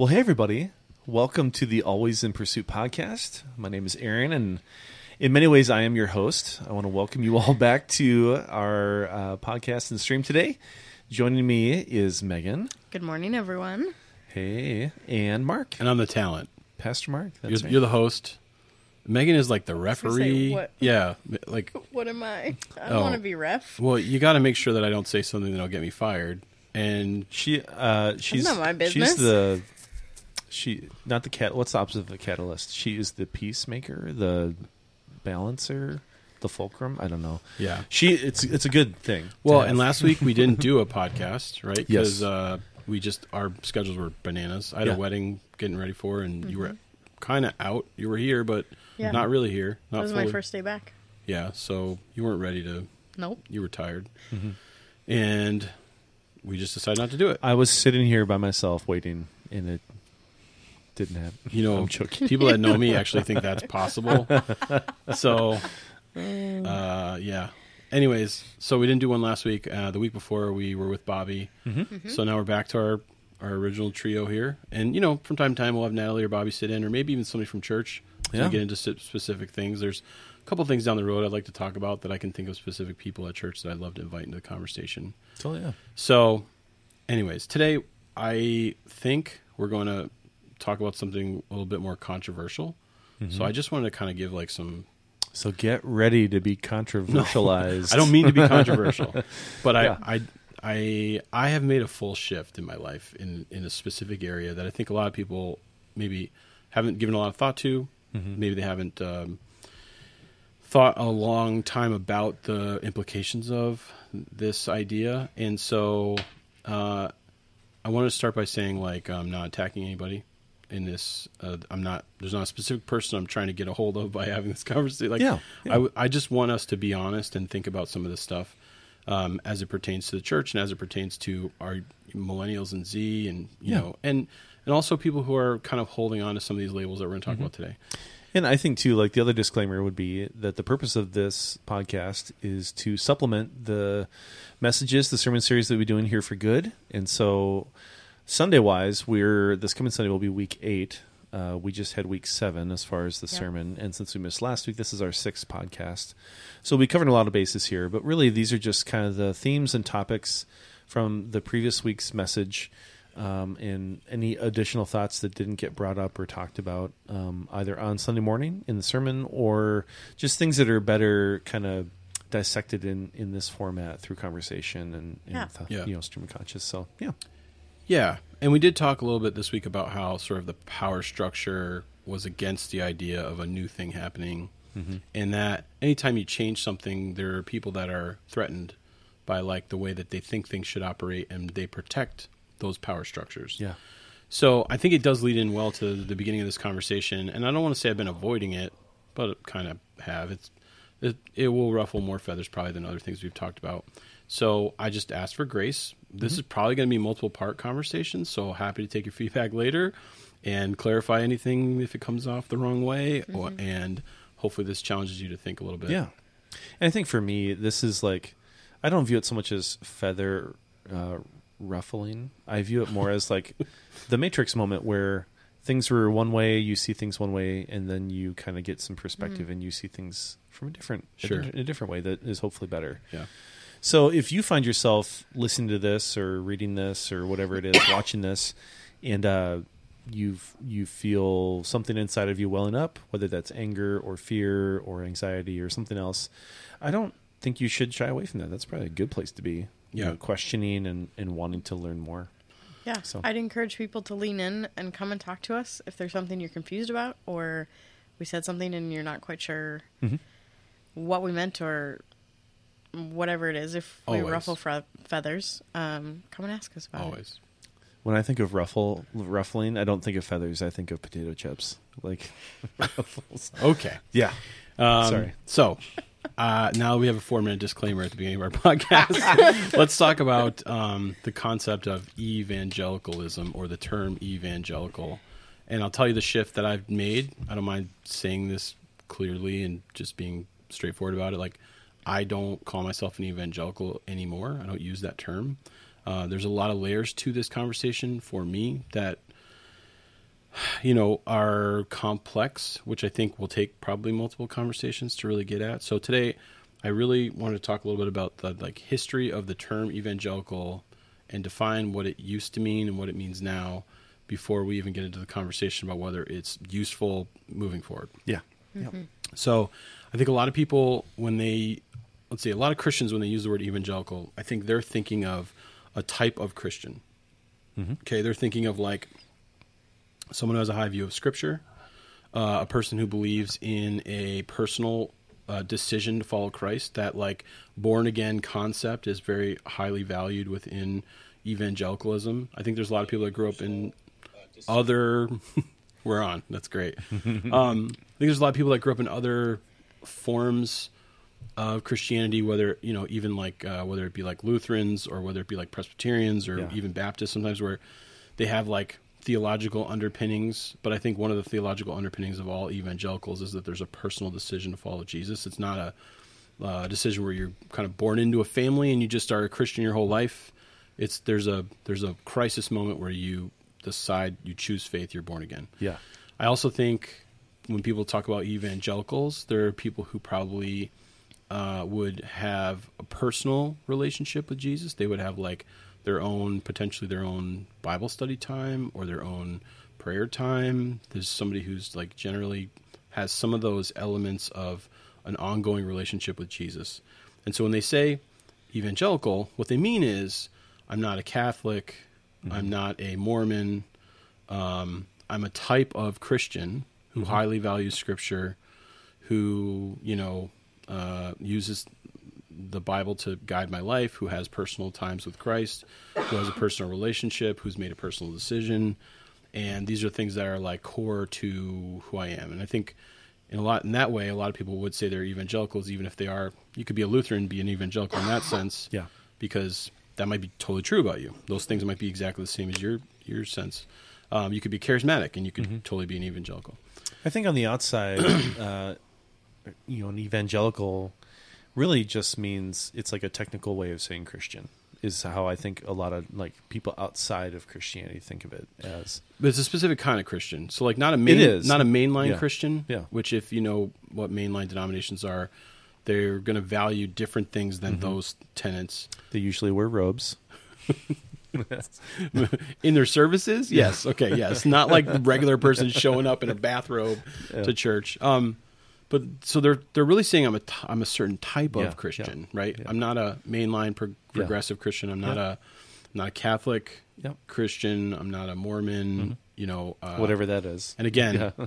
Well, hey, everybody. Welcome to the Always in Pursuit podcast. My name is Aaron, and in many ways, I am your host. I want to welcome you all back to our uh, podcast and stream today. Joining me is Megan. Good morning, everyone. Hey, and Mark. And I'm the talent. Pastor Mark. You're, That's right. you're the host. Megan is like the say, referee. what? Yeah, like What am I? I don't Oh. want to be ref. well, you got to make sure that I don't say something that'll get me fired. And She, uh, she's not my business. She's the she, not the cat. What's the opposite of the catalyst? She is the peacemaker, the balancer, the fulcrum. I don't know. yeah, She, it's it's a good thing. well, and last week we didn't do a podcast, right? Yes. Because uh, we just our schedules were bananas. I had Yeah. a wedding getting ready for, and you were kind of out. You were here, but Mm-hmm. Yeah. not really here. Not That was fully. my first day back. Yeah, so you weren't ready to. Nope. You were tired, Mm-hmm. and we just decided not to do it. I was sitting here by myself waiting, and it didn't happen. You know, I'm joking. people that know me actually think that's possible. So, uh, yeah. Anyways, so we didn't do one last week. Uh, the week before, we were with Bobby. Mm-hmm. So now we're back to our our original trio here. And you know, from time to time, we'll have Natalie or Bobby sit in, or maybe even somebody from church to Yeah. get into specific things. There's a couple things down the road I'd like to talk about that I can think of specific people at church that I'd love to invite into the conversation. Oh yeah. So, anyways, today I think we're going to talk about something a little bit more controversial. Mm-hmm. So I just wanted to kind of give like some. So get ready to be controversialized. I don't mean to be controversial, but Yeah. I, I, I, I have made a full shift in my life in in a specific area that I think a lot of people maybe haven't given a lot of thought to. Mm-hmm. Maybe they haven't um, thought a long time about the implications of this idea, and so uh, I want to start by saying like I'm not attacking anybody in this. Uh, I'm not. There's not a specific person I'm trying to get a hold of by having this conversation. Like, Yeah, yeah. I, w- I just want us to be honest and think about some of this stuff um, as it pertains to the church and as it pertains to our millennials and Z and you Yeah. know and and also people who are kind of holding on to some of these labels that we're going to talk about today. And I think too, like the other disclaimer would be that the purpose of this podcast is to supplement the messages, the sermon series that we're doing here for good. And so, Sunday wise, we're this coming Sunday will be week eight. Uh, we just had week seven as far as the Yeah. sermon, and since we missed last week, this is our sixth podcast. So we covered a lot of bases here, but really these are just kind of the themes and topics from the previous week's message um, and any additional thoughts that didn't get brought up or talked about um, either on Sunday morning in the sermon or just things that are better kind of dissected in, in this format through conversation and, and Yeah. th- Yeah. you know stream of conscious. So yeah, Yeah, and we did talk a little bit this week about how sort of the power structure was against the idea of a new thing happening, mm-hmm. and that anytime you change something, there are people that are threatened by like the way that they think things should operate, and they protect those power structures. yeah, So I think it does lead in well to the beginning of this conversation, and I don't want to say I've been avoiding it, but kind of have. It's it, it will ruffle more feathers probably than other things we've talked about. So I just asked for grace. This is mm-hmm. probably going to be multiple part conversation, so happy to take your feedback later and clarify anything if it comes off the wrong way, or, mm-hmm. and hopefully this challenges you to think a little bit. yeah. And I think for me, this is like I don't view it so much as feather uh, ruffling. I view it more as like the Matrix moment where things were one way, you see things one way, and then you kind of get some perspective mm-hmm. and you see things from a different, Sure. di- a different way that is hopefully better. yeah, So if you find yourself listening to this or reading this or whatever it is, watching this, and uh, you you feel something inside of you welling up, whether that's anger or fear or anxiety or something else, I don't think you should shy away from that. That's probably a good place to be. you Yeah. know, questioning and, and wanting to learn more. Yeah. So- I'd encourage people to lean in and come and talk to us if there's something you're confused about or we said something and you're not quite sure Mm-hmm. what we meant or whatever it is. If we Always. ruffle fre- feathers, um, come and ask us about it. always. When I think of ruffle ruffling, I don't think of feathers. I think of potato chips. Like ruffles. Okay. Yeah. Um, Sorry. So uh, now we have a four minute disclaimer at the beginning of our podcast. Let's talk about um, the concept of evangelicalism or the term evangelical. And I'll tell you the shift that I've made. I don't mind saying this clearly and just being straightforward about it. Like, I don't call myself an evangelical anymore. I don't use that term. Uh, there's a lot of layers to this conversation for me that you know, are complex, which I think will take probably multiple conversations to really get at. So today, I really wanted to talk a little bit about the like history of the term evangelical and define what it used to mean and what it means now before we even get into the conversation about whether it's useful moving forward. Yeah. So I think a lot of people, when they, let's see, a lot of Christians, when they use the word evangelical, I think they're thinking of a type of Christian. Okay, they're thinking of like someone who has a high view of Scripture, uh, a person who believes in a personal uh, decision to follow Christ. That like born again concept is very highly valued within evangelicalism. I think there's a lot of people that grew up in other. We're on. That's great. um, I think there's a lot of people that grew up in other forms of Christianity, whether you know, even like uh, whether it be like Lutherans or whether it be like Presbyterians or Yeah. even Baptists, sometimes where they have like theological underpinnings. But I think one of the theological underpinnings of all evangelicals is that there's a personal decision to follow Jesus. It's not a uh, decision where you're kind of born into a family and you just are a Christian your whole life. It's there's a there's a crisis moment where you decide you choose faith, you're born again. Yeah. I also think when people talk about evangelicals, there are people who probably uh, would have a personal relationship with Jesus. They would have like their own, potentially their own Bible study time or their own prayer time. There's somebody who's like generally has some of those elements of an ongoing relationship with Jesus. And so when they say evangelical, what they mean is I'm not a Catholic, I'm not a Mormon, um, I'm a type of Christian who highly values Scripture, who you know uh, uses the Bible to guide my life, who has personal times with Christ, who has a personal relationship, who's made a personal decision, and these are things that are like core to who I am. And I think in a lot in that way, a lot of people would say they're evangelicals, even if they are. You could be a Lutheran, be an evangelical in that sense, Yeah. because that might be totally true about you. Those things might be exactly the same as your your sense. Um, you could be charismatic, and you could totally be an evangelical. I think on the outside, uh, you know, an evangelical really just means it's like a technical way of saying Christian. Is how I think a lot of like people outside of Christianity think of it as. But it's a specific kind of Christian. So like not a main, It is. not a mainline Yeah. Christian. Yeah. Which if you know what mainline denominations are, they're going to value different things than Mm-hmm. those tenants They usually wear robes. in their services. Yes. Okay. Yes. Not like the regular person showing up in a bathrobe to church. Um, but so they're they're really saying I'm a t- I'm a certain type Yeah, of Christian, yeah, right? yeah. I'm not a mainline pro- progressive Christian. I'm not Yeah. a I'm not a Catholic Yep. Christian. I'm not a Mormon. You know, uh, Whatever that is. And again, Yeah.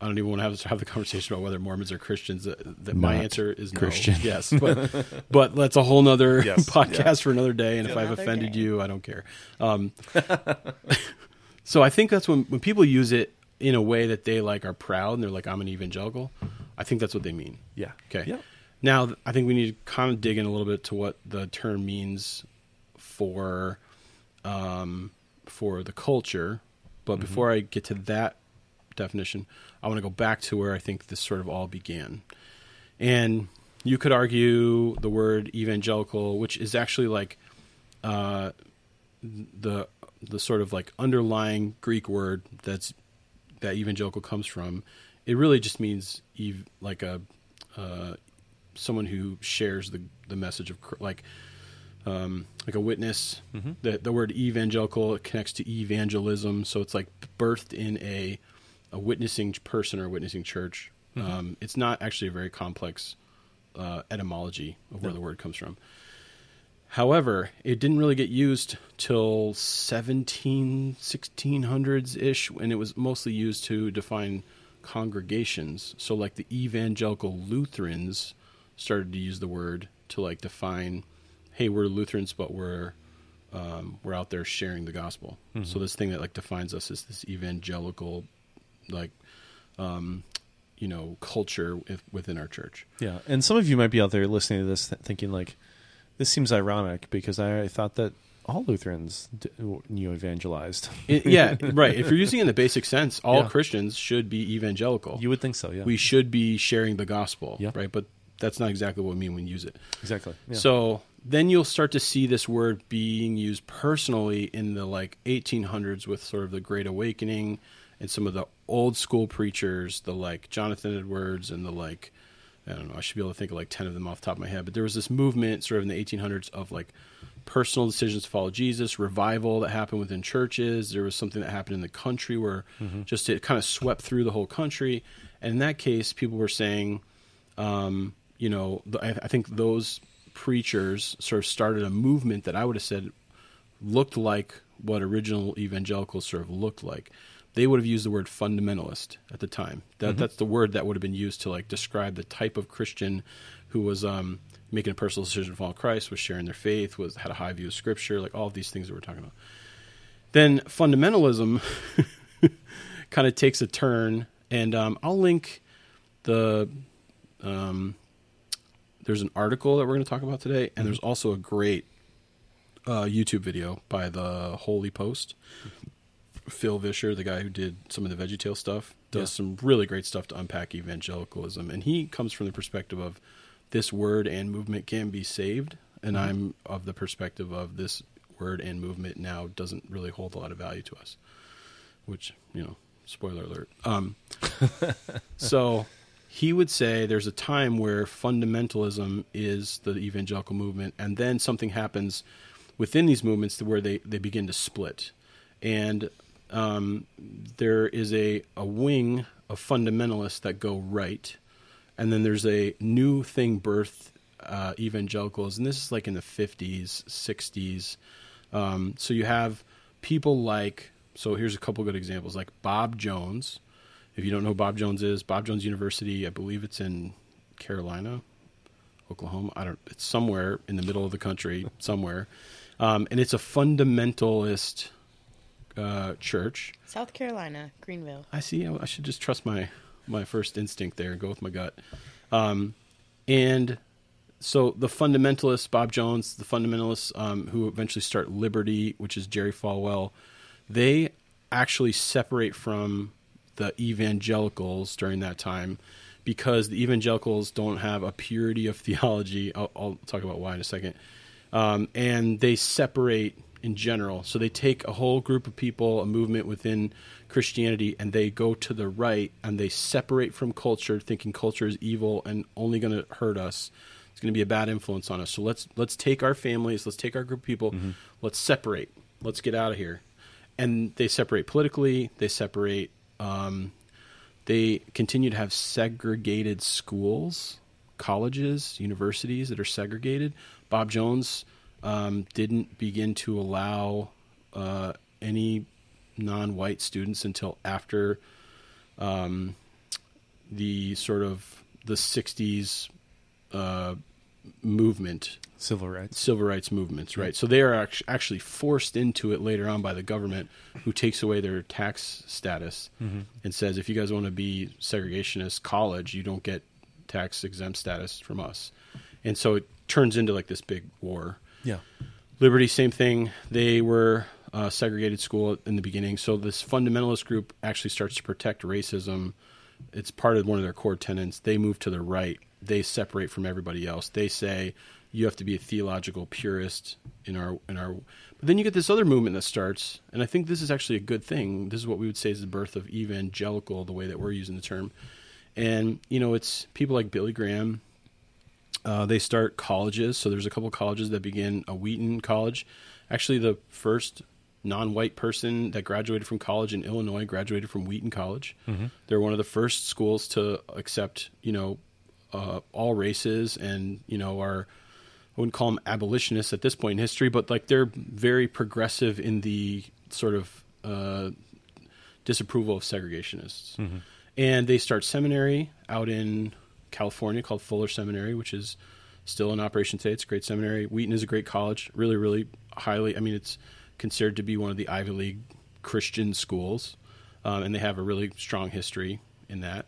I don't even want to have, have the conversation about whether Mormons are Christians. That, that my answer is no. Christian. Yes, but but that's a whole nother Yes, podcast for another day. And if I've offended day. you, I don't care. Um, so I think that's when when people use it in a way that they like are proud and they're like, I'm an evangelical. I think that's what they mean. Yeah. Okay. Yeah. Now I think we need to kind of dig in a little bit to what the term means for um, for the culture. But before I get to that definition, I want to go back to where I think this sort of all began. And you could argue the word evangelical, which is actually like uh, the the sort of like underlying Greek word that's that evangelical comes from. It really just means ev- like a uh, someone who shares the the message of like um, like a witness. The the word evangelical connects to evangelism, so it's like birthed in a a witnessing person or witnessing church. Um, it's not actually a very complex uh, etymology of where the word comes from. However, it didn't really get used till 17, 1600s ish, and it was mostly used to define congregations. So, like the evangelical Lutherans started to use the word to like define, hey, we're Lutherans, but we're um, we're out there sharing the gospel. So this thing that like defines us is this evangelical, like, um, you know, culture with, within our church. Yeah, and some of you might be out there listening to this th- thinking like, this seems ironic because I thought that all Lutherans know, evangelized. Yeah, right. If you're using it in the basic sense, all Yeah. Christians should be evangelical. you would think so, yeah. we should be sharing the gospel, Yeah. right? But that's not exactly what we mean when we use it. Exactly. Yeah. So then you'll start to see this word being used personally in the like 1800s with sort of the Great Awakening and some of the old school preachers, the like Jonathan Edwards and the like, I don't know, I should be able to think of like 10 of them off the top of my head, but there was this movement sort of in the 1800s of like personal decisions to follow Jesus, revival that happened within churches. There was something that happened in the country where just it kind of swept through the whole country. And in that case, people were saying, um, you know, I, I think those preachers sort of started a movement that I would have said looked like what original evangelicals sort of looked like. They would have used the word fundamentalist at the time. That that's the word that would have been used to like describe the type of Christian who was um, making a personal decision to follow Christ, was sharing their faith, was had a high view of Scripture, like all of these things that we're talking about. Then fundamentalism kind of takes a turn, and um, I'll link the um, there's an article that we're going to talk about today, and there's also a great uh, YouTube video by the Holy Post. Phil Vischer, the guy who did some of the VeggieTale stuff, does Yeah. some really great stuff to unpack evangelicalism, and he comes from the perspective of this word and movement can be saved, and I'm of the perspective of this word and movement now doesn't really hold a lot of value to us, which you know, spoiler alert. Um, so he would say there's a time where fundamentalism is the evangelical movement, and then something happens within these movements to where they, they begin to split. And um, there is a, a wing of fundamentalists that go right, and then there's a new thing birth uh, evangelicals, and this is like in the 50s, 60s. Um, so you have people like, so here's a couple good examples, like Bob Jones. If you don't know who Bob Jones is, Bob Jones University, I believe it's in Carolina, Oklahoma. I don't. It's somewhere in the middle of the country, somewhere, um, and it's a fundamentalist uh, church. South Carolina, Greenville. I see. I, I should just trust my my first instinct there and go with my gut. Um, and so the fundamentalists, Bob Jones, the fundamentalists um, who eventually start Liberty, which is Jerry Falwell, they actually separate from the evangelicals during that time because the evangelicals don't have a purity of theology. I'll, I'll talk about why in a second. Um, and they separate in general. So they take a whole group of people, a movement within Christianity, and they go to the right and they separate from culture, thinking culture is evil and only going to hurt us. It's going to be a bad influence on us. So let's let's take our families, let's take our group of people, let's separate, let's get out of here. And they separate politically. They separate. Um, they continue to have segregated schools, colleges, universities that are segregated. Bob Jones um, didn't begin to allow uh, any non-white students until after um, the sort of the '60s uh, movement Civil rights. civil rights movements, right? So they are act- actually forced into it later on by the government, who takes away their tax status and says, if you guys want to be segregationist college, you don't get tax exempt status from us. And so it turns into like this big war. Yeah. Liberty, same thing. They were segregated school in the beginning. So this fundamentalist group actually starts to protect racism. It's part of one of their core tenets. They move to the right. They separate from everybody else. They say you have to be a theological purist in our in our. But then you get this other movement that starts, and I think this is actually a good thing. This is what we would say is the birth of evangelical, the way that we're using the term. And you know, it's people like Billy Graham, uh, they start colleges. So there's a couple colleges that begin. A Wheaton College, actually the first non-white person that graduated from college in Illinois graduated from Wheaton College. They're one of the first schools to accept, you know, uh, all races, and you know are. I wouldn't call them abolitionists at this point in history, but like they're very progressive in the sort of uh, disapproval of segregationists. And they start seminary out in California called Fuller Seminary, which is still in operation today. It's a great seminary. Wheaton is a great college, really, really highly. I mean, it's considered to be one of the Ivy League Christian schools, um, and they have a really strong history in that.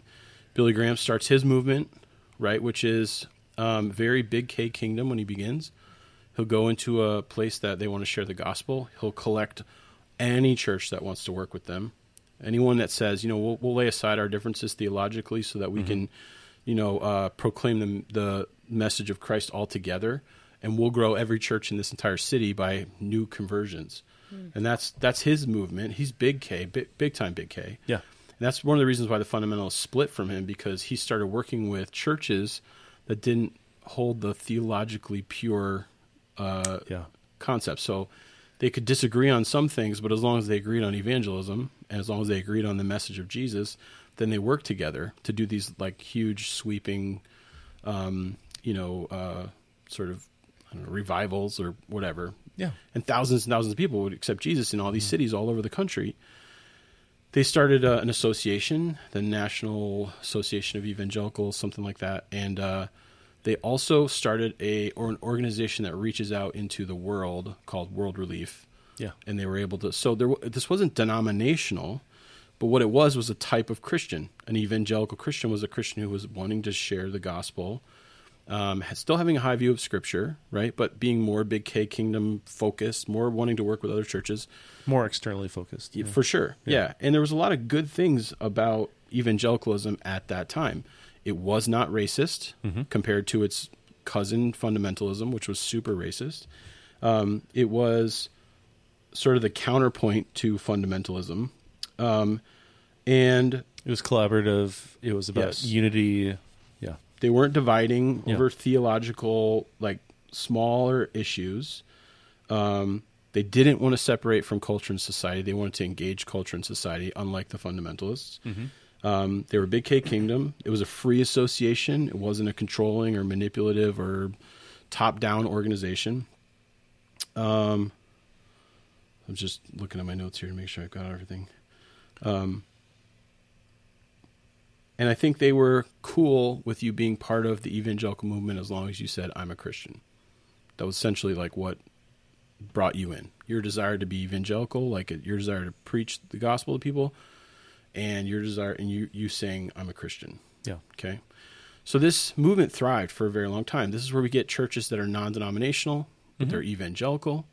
Billy Graham starts his movement, right, which is um, very big K kingdom when he begins. He'll go into a place that they want to share the gospel. He'll collect any church that wants to work with them. Anyone that says, you know, we'll, we'll lay aside our differences theologically so that we can you know, uh, proclaim the, the message of Christ altogether, and we'll grow every church in this entire city by new conversions. And that's that's his movement. He's big K, big, big time big K. Yeah. And that's one of the reasons why the fundamentalists split from him because he started working with churches that didn't hold the theologically pure uh, Yeah. concepts. So they could disagree on some things, but as long as they agreed on evangelism and as long as they agreed on the message of Jesus, then they worked together to do these like huge sweeping, um, you know, uh, sort of I don't know, revivals or whatever. Yeah. And thousands and thousands of people would accept Jesus in all these cities all over the country. They started uh, an association, the National Association of Evangelicals, something like that, and uh, they also started a or an organization that reaches out into the world called World Relief, Yeah. and they were able to. So there, this wasn't denominational, but what it was was a type of Christian. An evangelical Christian was a Christian who was wanting to share the gospel, um, still having a high view of Scripture, right, but being more big K kingdom focused, more wanting to work with other churches. More externally focused. Yeah, For sure. Yeah. And there was a lot of good things about evangelicalism at that time. It was not racist compared to its cousin fundamentalism, which was super racist. Um, it was sort of the counterpoint to fundamentalism. Um, and It was collaborative. It was about Yes. unity. Yeah. they weren't dividing Yeah. over theological like smaller issues um, they didn't want to separate from culture and society they wanted to engage culture and society unlike the fundamentalists um, they were big k kingdom it was a free association it wasn't a controlling or manipulative or top down organization um, i'm just looking at my notes here to make sure i've got everything um, and I think they were cool with you being part of the evangelical movement as long as you said, I'm a Christian. That was essentially like what brought you in. Your desire to be evangelical, like your desire to preach the gospel to people, and your desire, and you, you saying, I'm a Christian. Yeah. Okay. So this movement thrived for a very long time. This is where we get churches that are non denominational, but they're evangelical,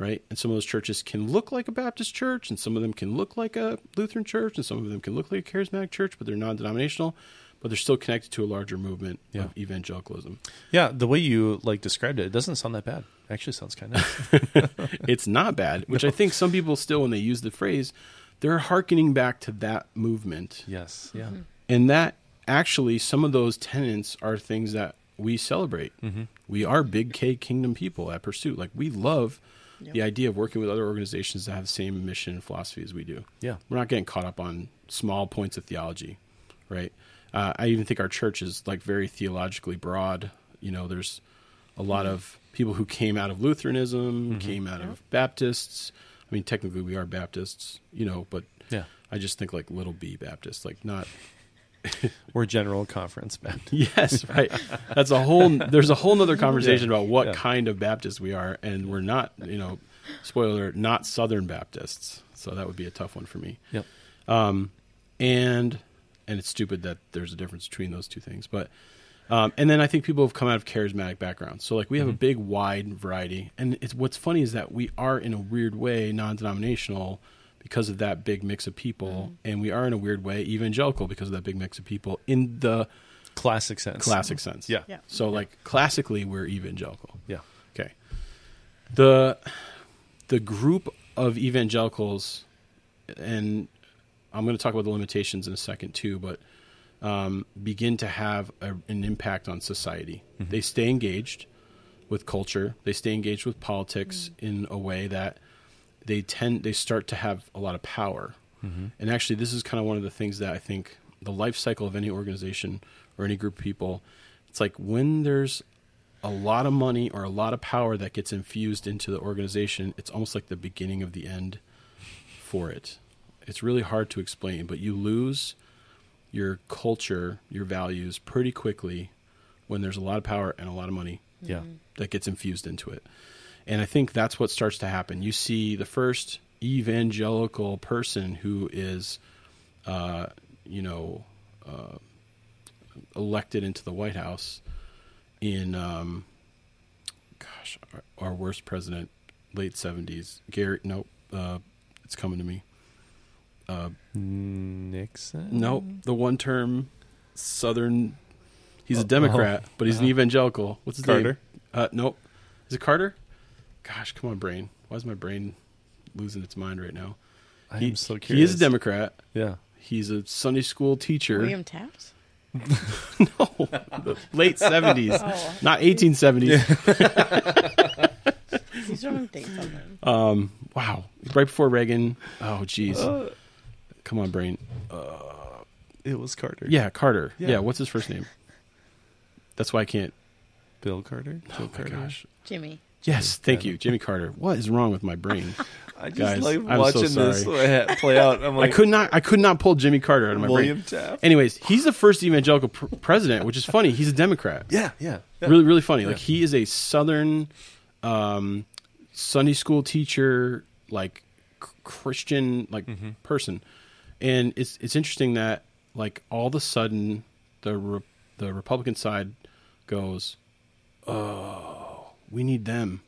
right? And some of those churches can look like a Baptist church, and some of them can look like a Lutheran church, and some of them can look like a charismatic church, but they're non denominational, but they're still connected to a larger movement Yeah. of evangelicalism. Yeah. The way you like described it, it doesn't sound that bad. Actually, sounds kind of nice. it's not bad, which I think some people still, when they use the phrase, they're hearkening back to that movement. yes. Yeah. Mm-hmm. And that actually, some of those tenets are things that we celebrate. Mm-hmm. We are big K kingdom people at Pursuit. Like, we love Yep. the idea of working with other organizations that have the same mission and philosophy as we do. Yeah. We're not getting caught up on small points of theology, right? Uh, I even think our church is like very theologically broad. You know, there's a lot of people who came out of Lutheranism, came out of Baptists. I mean, technically we are Baptists, you know, but Yeah. I just think like little B Baptist, like not We're General Conference Baptist. Yes, right. That's a whole. There's a whole other conversation Yeah. about what Yeah. kind of Baptist we are, and we're not. You know, spoiler, not Southern Baptists. So that would be a tough one for me. Yep. Um, and and it's stupid that there's a difference between those two things, but. Um, and then I think people have come out of charismatic backgrounds. So like we have a big wide variety. And it's what's funny is that we are in a weird way non-denominational because of that big mix of people mm-hmm. and we are in a weird way evangelical because of that big mix of people in the Classic sense. classic sense. Yeah. Yeah. So like classically we're evangelical. Yeah. Okay. The the group of evangelicals and I'm going to talk about the limitations in a second too, but um, begin to have a, an impact on society. Mm-hmm. They stay engaged with culture. They stay engaged with politics mm. in a way that they tend they start to have a lot of power. Mm-hmm. And actually, this is kind of one of the things that I think the life cycle of any organization or any group of people. It's like when there's a lot of money or a lot of power that gets infused into the organization, it's almost like the beginning of the end for it. It's really hard to explain, but you lose your culture, your values pretty quickly when there's a lot of power and a lot of money Yeah. Mm-hmm. that gets infused into it. And I think that's what starts to happen. You see the first evangelical person who is, uh, you know, uh, elected into the White House in, um, gosh, our, our worst president, late 70s. Gary, nope, uh, it's coming to me. Uh, Nixon. Nope, the one term Southern He's a Democrat, but he's an evangelical. What's his Carter? name? Uh, nope. Is it Carter? Gosh, come on, brain. Why is my brain losing its mind right now? I He, am so he is a Democrat. Yeah. He's a Sunday school teacher. William Taft? no, the late seventies, Oh. not eighteen seventies. He's trying to think something. Um, wow, right before Reagan. Oh, jeez. Uh, Come on, brain. it was Carter. Yeah, Carter. Yeah. Yeah. what's his first name? That's why I can't. Bill Carter. Joe Oh my Carter. gosh. Jimmy. Yes, thank you, Jimmy Carter. What is wrong with my brain? I just Guys, like I'm so watching this play out. I'm I could not. I could not pull Jimmy Carter out of my William brain. Taft. Anyways, he's the first evangelical pr- president, which is funny. He's a Democrat. yeah, yeah, yeah. really really funny like he is a southern um sunday school teacher like c- christian like Mm-hmm. person and it's it's interesting that like all of a sudden the re- the republican side goes oh we need them.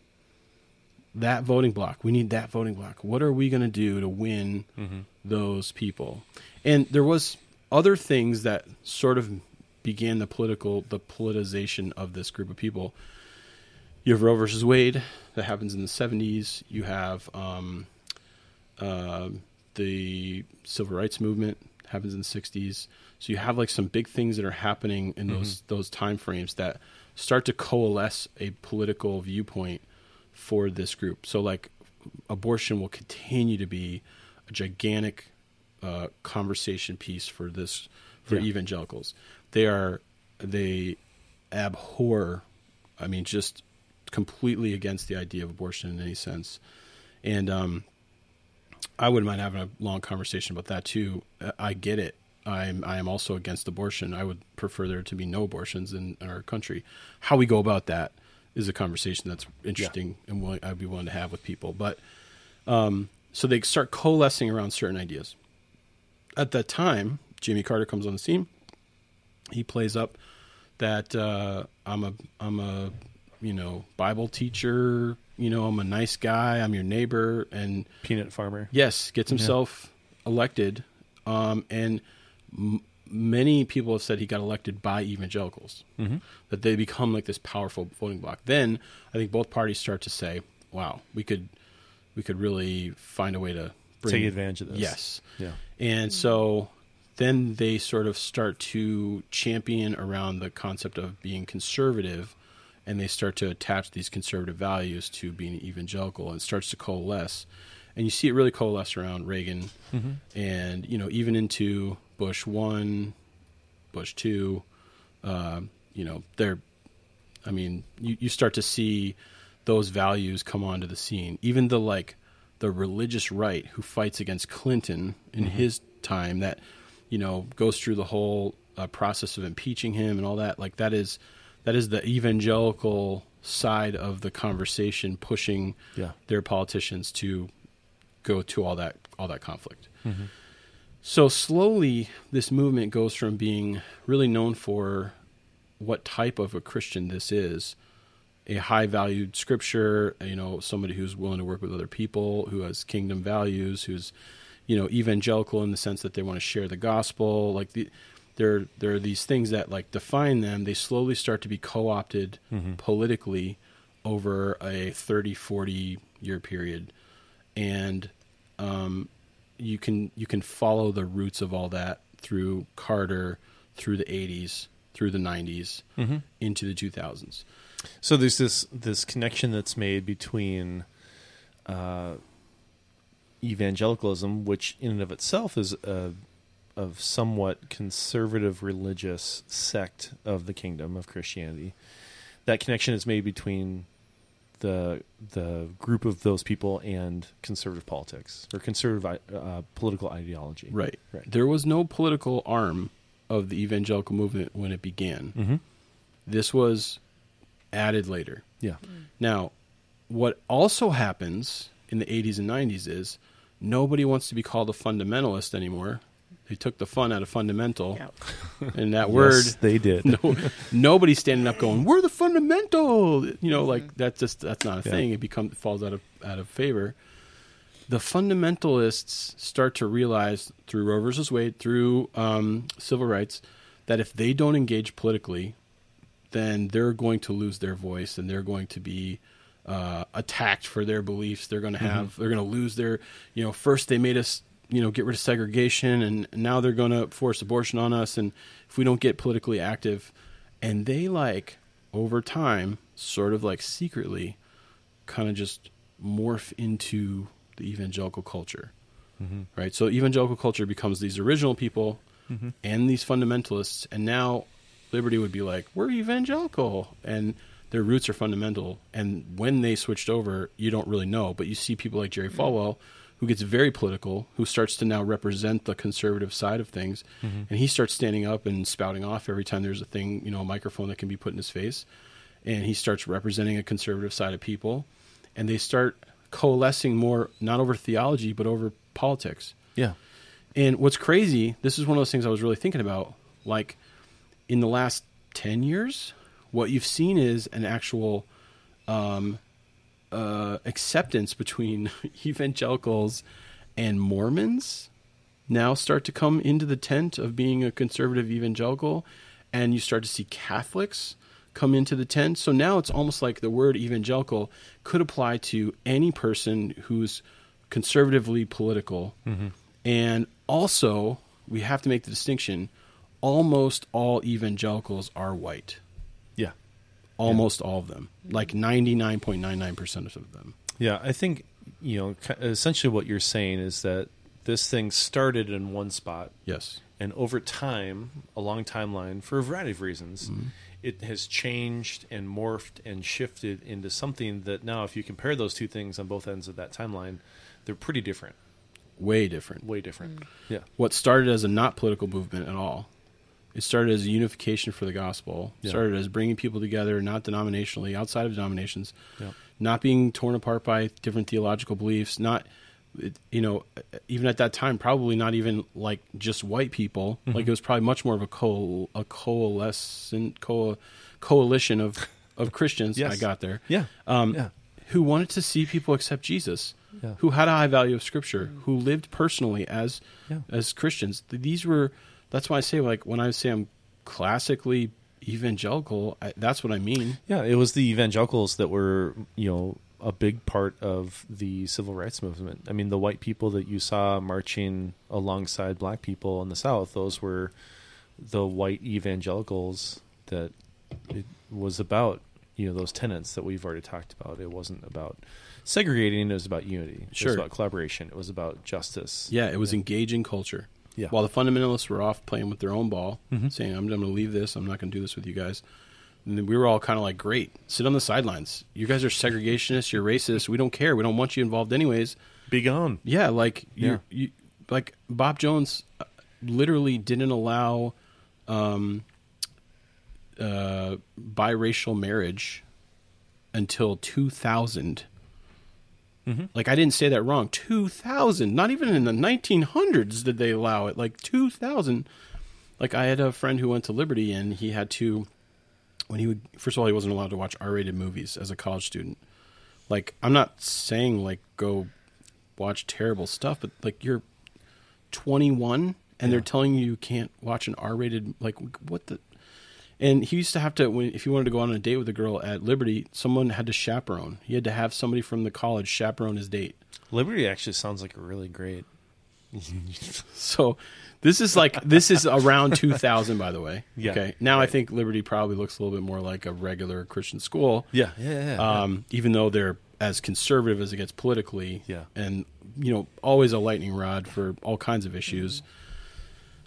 That voting block. We need that voting block. What are we going to do to win Mm-hmm. those people? And there was other things that sort of began the political the politicization of this group of people. You have roe versus wade. That happens in the 70s you have um, uh, the civil rights movement happens in the 60s so you have like some big things that are happening in those those time frames that start to coalesce a political viewpoint for this group so like abortion will continue to be a gigantic uh, conversation piece for this for Yeah. evangelicals they are they abhor i mean just completely against the idea of abortion in any sense and um I wouldn't mind having a long conversation about that too. I get it. I'm I am also against abortion. I would prefer there to be no abortions in, in our country. How we go about that is a conversation that's interesting and willing, I'd be willing to have with people. But um, so they start coalescing around certain ideas. At that time, Jimmy Carter comes on the scene. He plays up that uh, I'm a I'm a you know Bible teacher. You know I'm a nice guy. I'm your neighbor and Peanut farmer. Yes, gets himself elected, um, and m- many people have said he got elected by evangelicals. Mm-hmm. That they become like this powerful voting bloc. Then I think both parties start to say, "Wow, we could, we could really find a way to bring Take advantage of this. Yes, Yeah. and so then they sort of start to champion around the concept of being conservative and they start to attach these conservative values to being evangelical and it starts to coalesce and you see it really coalesce around Reagan and you know even into Bush 1 Bush 2 um, you know they're I mean you, you start to see those values come onto the scene even the like the religious right who fights against Clinton in his time that you know goes through the whole uh, process of impeaching him and all that like that is that is the evangelical side of the conversation pushing Yeah. their politicians to go to all that all that conflict. So slowly this movement goes from being really known for what type of a Christian this is, a high valued scripture, you know, somebody who's willing to work with other people, who has kingdom values, who's you know evangelical in the sense that they want to share the gospel, like the there there are these things that like define them. They slowly start to be co-opted politically over a 30 40 year period. And um, you can you can follow the roots of all that through Carter through the 80s through the 90s into the 2000s So there's this this connection that's made between uh, evangelicalism, which in and of itself is a of somewhat conservative religious sect of the kingdom of Christianity. That connection is made between the the group of those people and conservative politics or conservative uh, political ideology. right Right. there was no political arm of the evangelical movement when it began Mm-hmm. this was added later Yeah. Now, what also happens in the 80s and 90s is nobody wants to be called a fundamentalist anymore. They took the fun out of fundamental, Yeah. and that word, Yes, they did. no, nobody's standing up going, "We're the fundamental." You know, like that's just that's not a Yeah. thing. It becomes falls out of out of favor. The fundamentalists start to realize through Roe versus Wade, through um, civil rights, that if they don't engage politically, then they're going to lose their voice and they're going to be uh, attacked for their beliefs. They're going to have they're going to lose their you know first they made us you know get rid of segregation and now they're going to force abortion on us and if we don't get politically active. And they like over time sort of like secretly kind of just morph into the evangelical culture. Mm-hmm. Right? So evangelical culture becomes these original people mm-hmm. and these fundamentalists and now liberty would be like we're evangelical and their roots are fundamental. And when they switched over you don't really know but you see people like jerry mm-hmm. falwell who gets very political who starts to now represent the conservative side of things and he starts standing up and spouting off every time there's a thing you know a microphone that can be put in his face and he starts representing a conservative side of people and they start coalescing more not over theology but over politics Yeah. and what's crazy, this is one of those things I was really thinking about. Like in the last 10 years, what you've seen is an actual um, uh, acceptance between evangelicals and Mormons now start to come into the tent of being a conservative evangelical. And you start to see Catholics come into the tent. So now it's almost like the word evangelical could apply to any person who's conservatively political. And also, we have to make the distinction almost all evangelicals are white. Yeah. Almost all of them. Like 99.99% of them. Yeah, I think you know essentially what you're saying is that this thing started in one spot, Yes. and over time, a long timeline for a variety of reasons, mm-hmm. it has changed and morphed and shifted into something that now, if you compare those two things on both ends of that timeline, they're pretty different, Way different. way different. Mm. Yeah, What started as a not political movement at all, it started as a unification for the gospel. It Yeah. started as bringing people together, not denominationally, outside of denominations, yeah, not being torn apart by different theological beliefs, not you know even at that time probably not even like just white people Mm-hmm. like it was probably much more of a co a coalescent co- coalition of of Christians Yes. I got there yeah, um, yeah. who wanted to see people accept Jesus Yeah. who had a high value of scripture who lived personally as as Christians these were that's why I say like when I say I'm classically evangelical I, that's what I mean Yeah, it was the evangelicals that were, you know, a big part of the civil rights movement. I mean, the white people that you saw marching alongside black people in the South, those were the white evangelicals that it was about, you know, those tenets that we've already talked about. It wasn't about segregating, it was about unity. It Sure. was about collaboration. It was about justice. Yeah, it was engaging culture. Yeah. While the fundamentalists were off playing with their own ball, Mhm. saying, I'm, I'm going to leave this. I'm not going to do this with you guys. And then we were all kind of like, great, sit on the sidelines. You guys are segregationists. You're racist. We don't care. We don't want you involved anyways. Be gone. Yeah, like you, Yeah. you, like Bob Jones uh, literally didn't allow um, uh, biracial marriage until 2000. Mhm. Like I didn't say that wrong. 2000. Not even in the 1900s did they allow it. Like 2000. Like I had a friend who went to Liberty and he had to when he would first of all he wasn't allowed to watch R-rated movies as a college student. Like I'm not saying like go watch terrible stuff, but like you're 21 and they're telling you you can't watch an R-rated like what the and he used to have to when if he wanted to go on a date with a girl at Liberty, someone had to chaperone. He had to have somebody from the college chaperone his date. Liberty actually sounds like a really great. So this is like this is around 2000 by the way. Yeah. Okay. Now I think Liberty probably looks a little bit more like a regular Christian school. Yeah, yeah, yeah. um, even though they're as conservative as it gets politically, Yeah. and you know, always a lightning rod for all kinds of issues.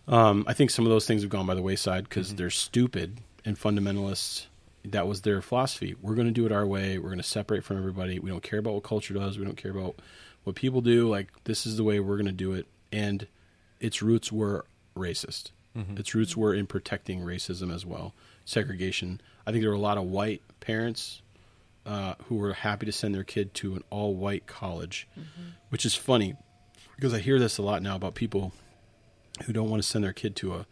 Um, I think some of those things have gone by the wayside because Mm-hmm. they're stupid and fundamentalists. That was their philosophy. We're going to do it our way. We're going to separate from everybody. We don't care about what culture does. We don't care about what people do. Like this is the way we're going to do it. And its roots were racist. Mm-hmm. Its roots were in protecting racism as well, segregation. I think there were a lot of white parents uh, who were happy to send their kid to an all white college, which is funny because I hear this a lot now about people who don't want to send their kid to a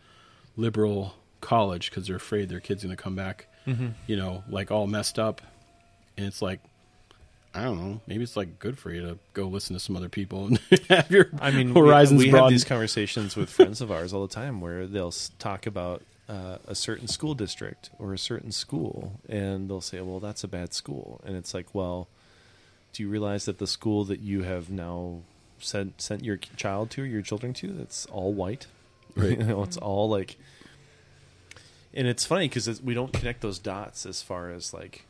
liberal college because they're afraid their kid's going to come back, Mm-hmm. you know, like all messed up. And it's like, I don't know, maybe it's like good for you to go listen to some other people and have your I mean, horizons we, we have broadened. these conversations with friends of ours all the time where they'll talk about uh, a certain school district or a certain school, and they'll say, "Well, that's a bad school," and it's like, well, do you realize that the school that you have now sent sent your child to, or your children to, that's all white, Right. you know, it's all like, and it's funny because we don't connect those dots as far as like,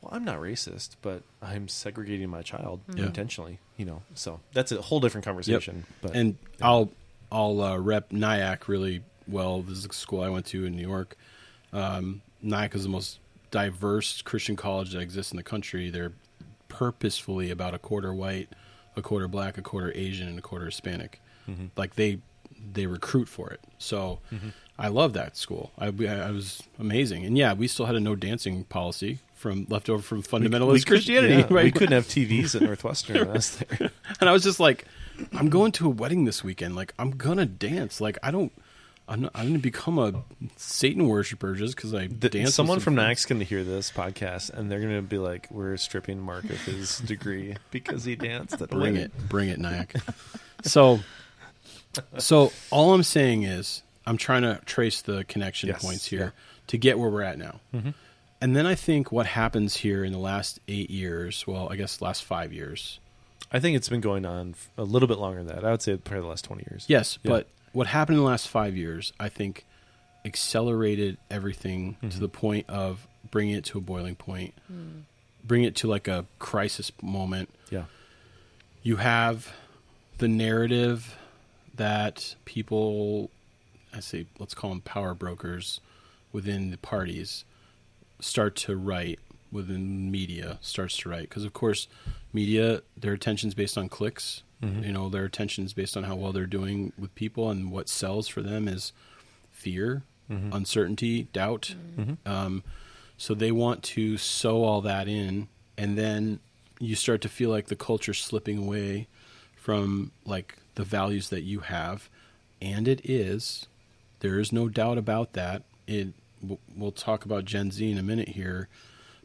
well, I'm not racist, but I'm segregating my child Yeah. intentionally, you know. So that's a whole different conversation. But and I'll I'll uh, rep Nyack really well. This is a school I went to in New York. Um, Nyack is the most diverse Christian college that exists in the country. They're purposefully about a quarter white, a quarter black, a quarter Asian, and a quarter Hispanic. Mm-hmm. Like they they recruit for it. So I love that school. I, I was amazing, and yeah, we still had a no dancing policy from left over from fundamentalist could- Christianity. yeah, right? We couldn't have TVs at Northwestern. when I there. and I was just like, I'm going to a wedding this weekend. Like, I'm gonna dance. Like, I don't. I'm not, I'm gonna become a Satan worshiper just because I The- dance. someone some from friends. Going to hear this podcast, and they're going to be like, "We're stripping Mark of his degree because he danced at Bring wedding." it, bring it, Nyack. so, so all I'm saying is, I'm trying to trace the connection Yes, points here yeah. to get where we're at now. Mhm. And then I think what happens here in the last eight years, well, I guess last five years, I think it's been going on a little bit longer than that. I would say probably the last twenty years. Yes, Yeah. but what happened in the last five years, I think, accelerated everything Mhm. to the point of bringing it to a boiling point, bring it to like a crisis moment. yeah, You have the narrative that people, I say, let's call them power brokers within the parties, start to write within media starts to write because of course media their attention's based on clicks Mhm. you know their attention is based on how well they're doing with people and what sells for them is fear Mhm. uncertainty doubt Mhm. um, so they want to sow all that in and then you start to feel like the culture's slipping away from like the values that you have and it is there is no doubt about that it we'll talk about gen z in a minute here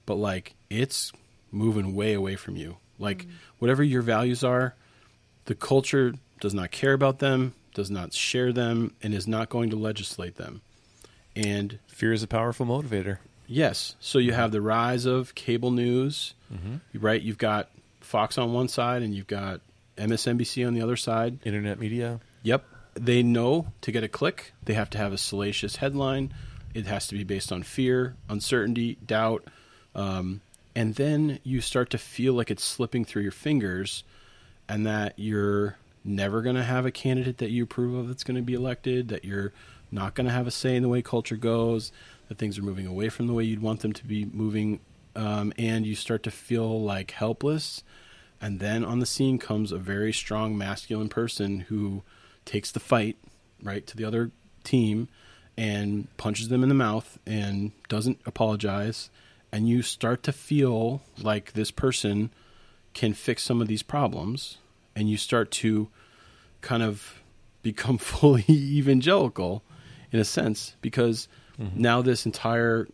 but like it's moving way away from you like whatever your values are the culture does not care about them does not share them and is not going to legislate them and fear is a powerful motivator. yes so you have the rise of cable news Mm-hmm. right you've got fox on one side and you've got msnbc on the other side Internet media. Yep. They know to get a click, they have to have a salacious headline. It has to be based on fear, uncertainty, doubt. Um, and then you start to feel like it's slipping through your fingers and that you're never going to have a candidate that you approve of that's going to be elected, that you're not going to have a say in the way culture goes, that things are moving away from the way you'd want them to be moving. Um, and you start to feel like helpless and then on the scene comes a very strong masculine person who takes the fight right to the other team and punches them in the mouth and doesn't apologize and you start to feel like this person can fix some of these problems and you start to kind of become fully evangelical in a sense because mm-hmm. now this entire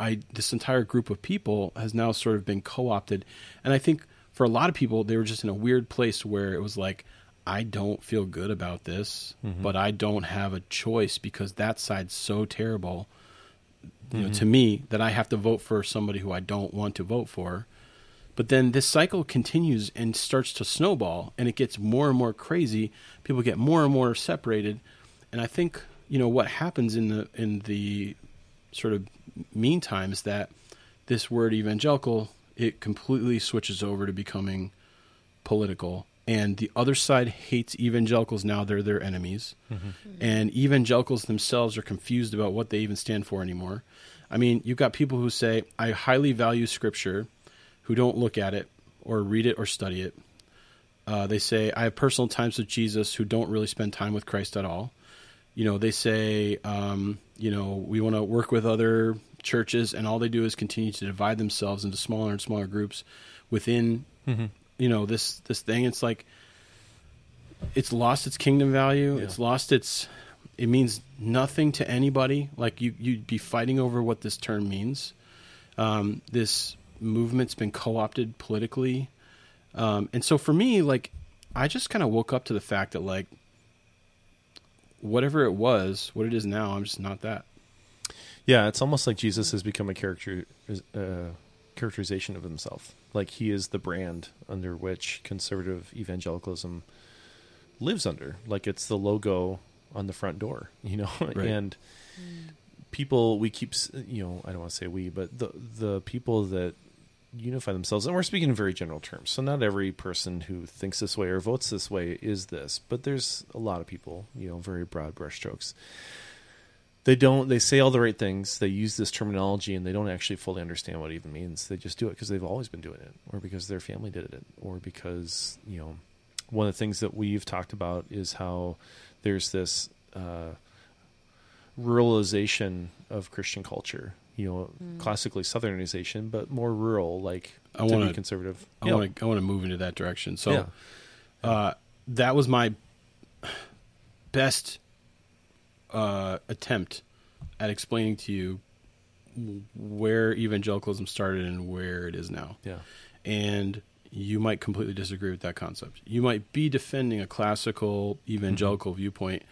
I this entire group of people has now sort of been co-opted, and I think for a lot of people they were just in a weird place where it was like, I don't feel good about this, mm-hmm. but I don't have a choice because that side's so terrible, you know, mm-hmm. to me that I have to vote for somebody who I don't want to vote for. But then this cycle continues and starts to snowball, and it gets more and more crazy. People get more and more separated, and I think you know what happens in the in the sort of meantime is that this word evangelical it completely switches over to becoming political. And the other side hates evangelicals. Now they're their enemies. Mm-hmm. And evangelicals themselves are confused about what they even stand for anymore. I mean you've got people who say i highly value scripture who don't look at it or read it or study it uh, they say i have personal times with jesus who don't really spend time with christ at all. You know they say um, you know we want to work with other churches and all they do is continue to divide themselves into smaller and smaller groups within you know this this thing. It's like it's lost its kingdom value. Yeah. it's lost its it means nothing to anybody. Like you you'd be fighting over what this term means. Um, this movement's been co-opted politically um, and so for me like i just kind of woke up to the fact that like whatever it was, what it is now, I'm just not that. Yeah, it's almost like Jesus has become a character uh, characterization of himself. Like he is the brand under which conservative evangelicalism lives under. Like it's the logo on the front door, you know. Right. and people we keep you know, I don't want to say we, but the the people that unify themselves. And we're speaking in very general terms. So not every person who thinks this way or votes this way is this, but there's a lot of people, you know, very broad brushstrokes. They don't they say all the right things. They use this terminology and they don't actually fully understand what it even means. They just do it because they've always been doing it or because their family did it or because you know one of the things that we've talked about is how there's this uh, ruralization of christian culture you know classically southernization but more rural like I to wanna- be conservative I Yeah. want to I want to move into that direction. So Yeah. uh, that was my best uh, attempt at explaining to you where evangelicalism started and where it is now. yeah And you might completely disagree with that concept. You might be defending a classical evangelical viewpoint,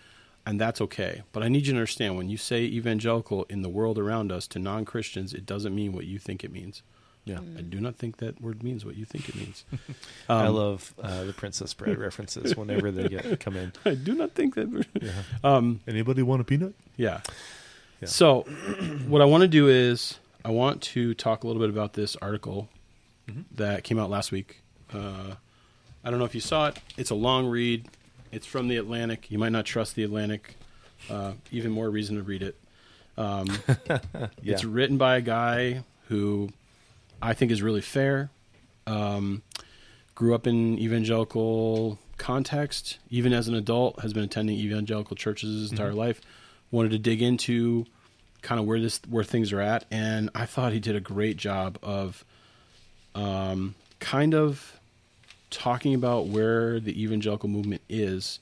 and that's okay. But I need you to understand when you say evangelical in the world around us to non Christians, it doesn't mean what you think it means. yeah I do not think that word means what you think it means. i Um, love uh, the princess bride references whenever they get come in I do not think that. yeah. Um, anybody want a peanut yeah. Yeah. So, what I want to do is I want to talk a little bit about this article Mhm. that came out last week. Uh, I don't know if you saw it. It's a long read. It's from the Atlantic. You might not trust the Atlantic. Uh, even more reason to read it. Um, yeah It's written by a guy who I think is really fair. Um, grew up in evangelical context, even as an adult, has been attending evangelical churches his entire life. Wanted to dig into kind of where this where things are at, and I thought he did a great job of um, kind of talking about where the evangelical movement is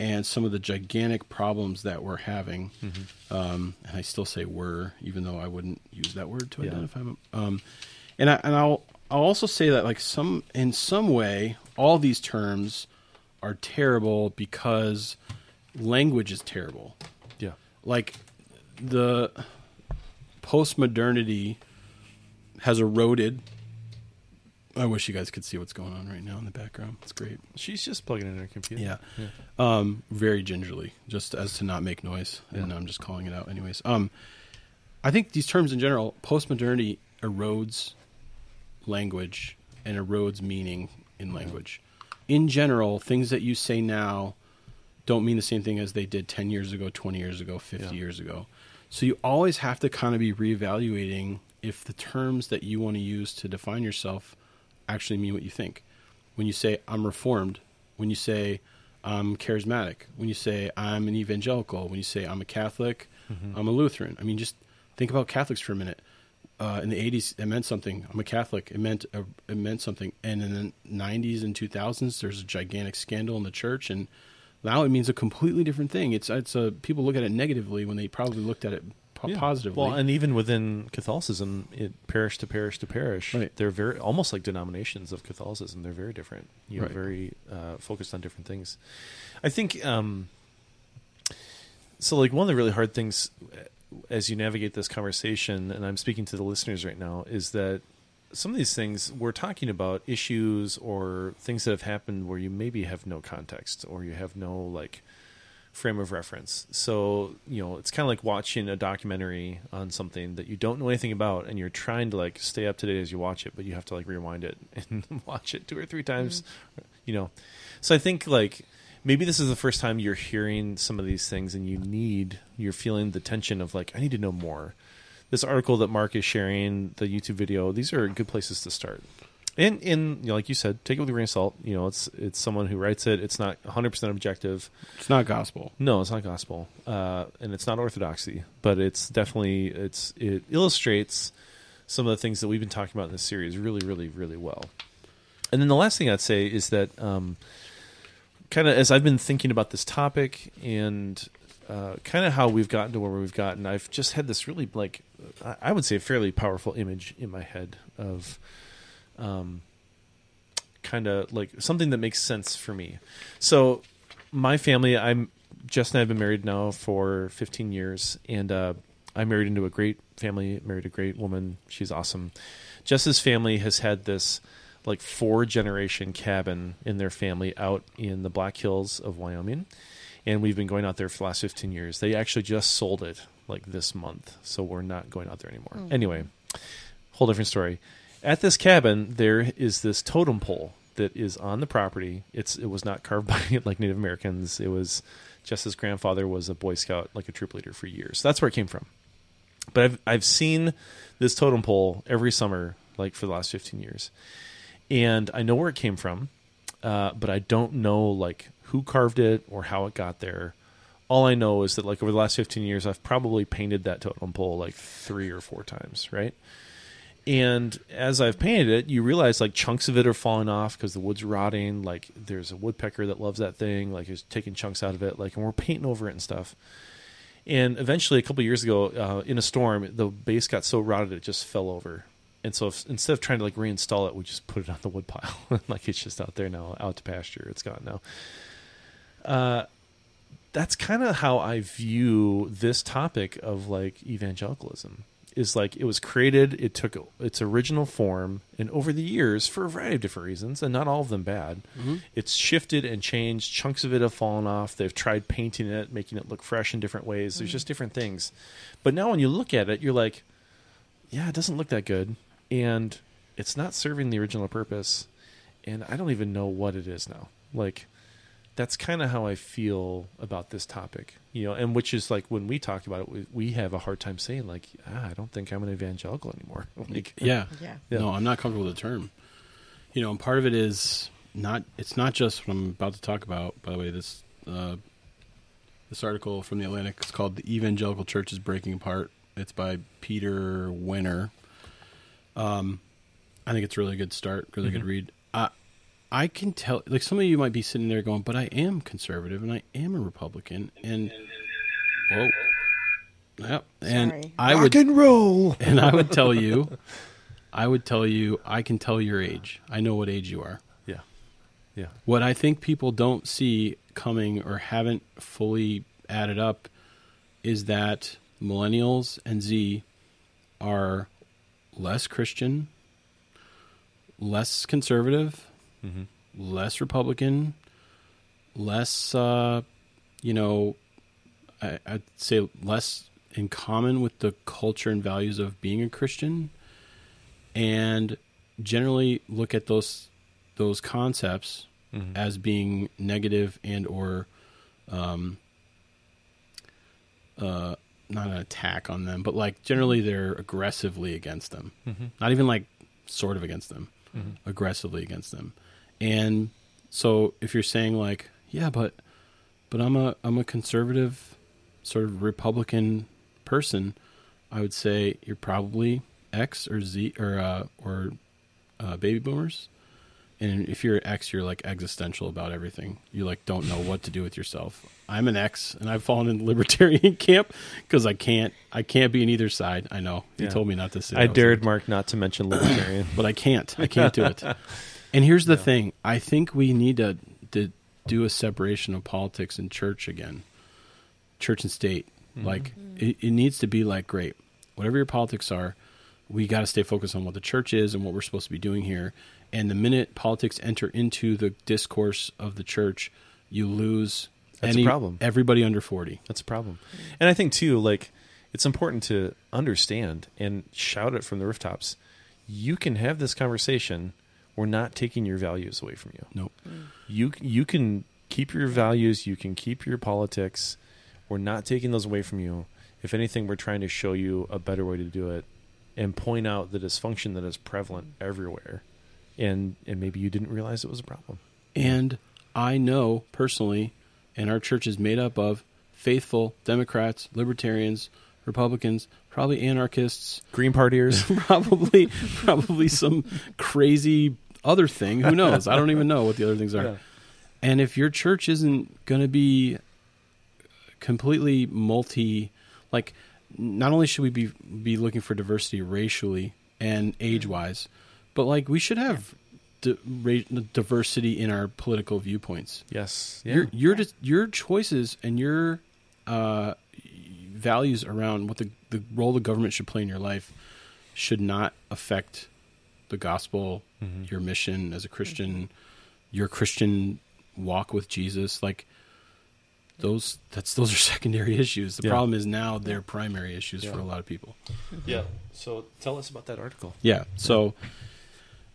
and some of the gigantic problems that we're having. Mm-hmm. Um, and I still say "were," even though I wouldn't use that word to Yeah. identify them. Um, and I, and I'll I'll also say that like some in some way, all these terms are terrible because language is terrible. yeah Like the postmodernity has eroded. I wish you guys could see what's going on right now in the background. It's great. She's just plugging in her computer. Yeah. yeah. Um, very gingerly, just as to not make noise, and Yeah. I'm just calling it out, anyways. Um, I think these terms in general, postmodernity erodes language and erodes meaning in language. In general, things that you say now don't mean the same thing as they did 10 years ago, 20 years ago, 50 Yeah. years ago. So you always have to kind of be reevaluating if the terms that you want to use to define yourself actually mean what you think. When you say I'm reformed, when you say I'm charismatic, when you say I'm an evangelical, when you say I'm a Catholic, I'm a Lutheran. I mean, just think about Catholics for a minute. Uh, in the 80s, it meant something. I'm a Catholic. It meant uh, it meant something. And in the 90s and 2000s, there's a gigantic scandal in the church, and now it means a completely different thing. It's it's a people look at it negatively when they probably looked at it po- Yeah. positively. Well, and even within Catholicism, it parish to parish to parish. Right. They're very almost like denominations of Catholicism. They're very different. You know, Right. very uh, focused on different things. I think. Um, so, like one of the really hard things uh, as you navigate this conversation, and I'm speaking to the listeners right now, is that some of these things we're talking about issues or things that have happened where you maybe have no context or you have no like frame of reference. So, you know, it's kind of like watching a documentary on something that you don't know anything about and you're trying to like stay up to date as you watch it, but you have to like rewind it and watch it two or three times, you know. So I think like maybe this is the first time you're hearing some of these things and you need you're feeling the tension of like I need to know more. This article that Mark is sharing, the YouTube video, these are good places to start. And in you know, like you said, take it with a grain of salt. You know, it's it's someone who writes it. It's not 100 percent objective. it's not gospel. No, it's not gospel, uh, and it's not orthodoxy, but it's definitely it's it illustrates some of the things that we've been talking about in this series really, really, really well. And then the last thing I'd say is that, um, kind of as I've been thinking about this topic and uh, kind of how we've gotten to where we've gotten, I've just had this really like I- I would say a fairly powerful image in my head of. Um, kind of like something that makes sense for me. So, my family, I'm Jess and I have been married now for 15 years, and uh, I married into a great family. Married a great woman. She's awesome. Jess's family has had this like four generation cabin in their family out in the Black Hills of Wyoming, and we've been going out there for the last 15 years. They actually just sold it like this month, so we're not going out there anymore. Anyway, whole different story. At this cabin, there is this totem pole that is on the property. It's it was not carved by like Native Americans. It was Jess's grandfather was a Boy Scout, like a troop leader for years. That's where it came from. But I've I've seen this totem pole every summer, like for the last fifteen years, and I know where it came from, uh, but I don't know like who carved it or how it got there. All I know is that like over the last fifteen years, I've probably painted that totem pole like three or four times, right? And as I've painted it, you realize like chunks of it are falling off because the wood's rotting. Like there's a woodpecker that loves that thing, like is taking chunks out of it. Like, and we're painting over it and stuff. And eventually, a couple years ago, uh, in a storm, the base got so rotted it just fell over. And so if, instead of trying to like reinstall it, we just put it on the wood pile. like it's just out there now, out to pasture. It's gone now. Uh, that's kind of how I view this topic of like evangelicalism is like it was created it took its original form and over the years for a variety of different reasons and not all of them bad mm-hmm. it's shifted and changed. Chunks of it have fallen off. They've tried painting it making it look fresh in different ways. There's mm-hmm. just different things. But now when you look at it you're like yeah it doesn't look that good. And it's not serving the original purpose and i don't even know what it is now. Like that's kind of how I feel about this topic, you know, and which is like when we talk about it, we, we have a hard time saying like, ah, I don't think I'm an evangelical anymore. like, Yeah. Yeah. Yeah. No, I'm not comfortable with the term. You know, and part of it is not. It's not just what I'm about to talk about. By the way, this uh, this article from the Atlantic is called "The Evangelical Church is Breaking Apart." It's by Peter Wehner. Um, I think it's a really good start. Really good read. I I can tell. Like some of you might be sitting there going, "But I am conservative and I am a Republican." And whoa. Yep. And Sorry. I would and roll. and I would tell you, I would tell you, I can tell your age. I know what age you are. Yeah, yeah, What I think people don't see coming or haven't fully added up is that millennials and Z are less Christian, less conservative, less Republican, less, uh, you know, I, I'd say less in common with the culture and values of being a Christian, and generally look at those those concepts as being negative and or um, uh, not an attack on them, but like generally they're aggressively against them. Not even like sort of against them, aggressively against them. And so if you're saying like, yeah, but but I'm a I'm a conservative sort of Republican person, I would say you're probably X or Z or uh, or uh, baby boomers. And if you're X, you're like existential about everything. You like don't know what to do with yourself. I'm an X, and I've fallen in the libertarian camp because I can't I can't be in either side. I know you Yeah. told me not to say. I dared Mark not to mention libertarian. but I can't. I can't do it. And here's the thing: I think we need to, to do a separation of politics and church again, church and state. Mm-hmm. Like it, it needs to be like, great, whatever your politics are, we got to stay focused on what the church is and what we're supposed to be doing here. And the minute politics enter into the discourse of the church, you lose That's a problem. everybody under forty. That's a problem. And I think too, like it's important to understand and shout it from the rooftops. You can have this conversation. We're not taking your values away from you. Nope. Mm. You you can keep your values. You can keep your politics. We're not taking those away from you. If anything, we're trying to show you a better way to do it and point out the dysfunction that is prevalent everywhere. And and maybe you didn't realize it was a problem. And I know personally, and our church is made up of faithful Democrats, libertarians, Republicans, probably anarchists, Green partiers. probably probably some crazy other thing. Who knows? I don't even know what the other things are. Yeah. And if your church isn't going to be completely multi, like, not only should we be be looking for diversity racially and age wise, but like we should have di- ra- diversity in our political viewpoints. Yes. Yeah. Your your just your choices and your uh, values around what the the role the government should play in your life should not affect the gospel, Mm-hmm. your mission as a Christian, your Christian walk with Jesus. Like those, that's those are secondary issues. The Yeah. problem is now they're primary issues for a lot of people. yeah. So tell us about that article. Yeah. So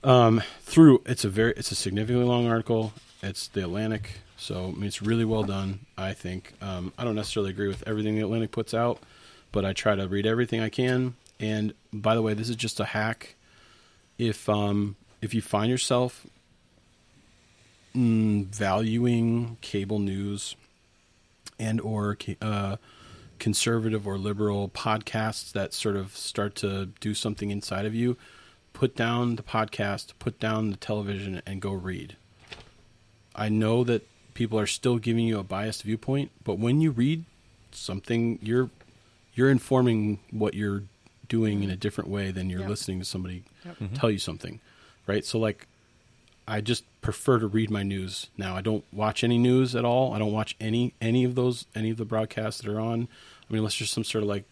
um, through it's a very it's a significantly long article. It's the Atlantic, so I mean, it's really well done. I think um, I don't necessarily agree with everything the Atlantic puts out, but I try to read everything I can. And by the way, this is just a hack. If um, if you find yourself mm, valuing cable news and or uh, conservative or liberal podcasts that sort of start to do something inside of you, put down the podcast, put down the television, and go read. I know that people are still giving you a biased viewpoint, but when you read something, you're you're informing what you're doing in a different way than you're listening to somebody Yep. tell you something, right? So like I just prefer to read my news now. I don't watch any news at all. I don't watch any any of those any of the broadcasts that are on. I mean, unless there's some sort of like,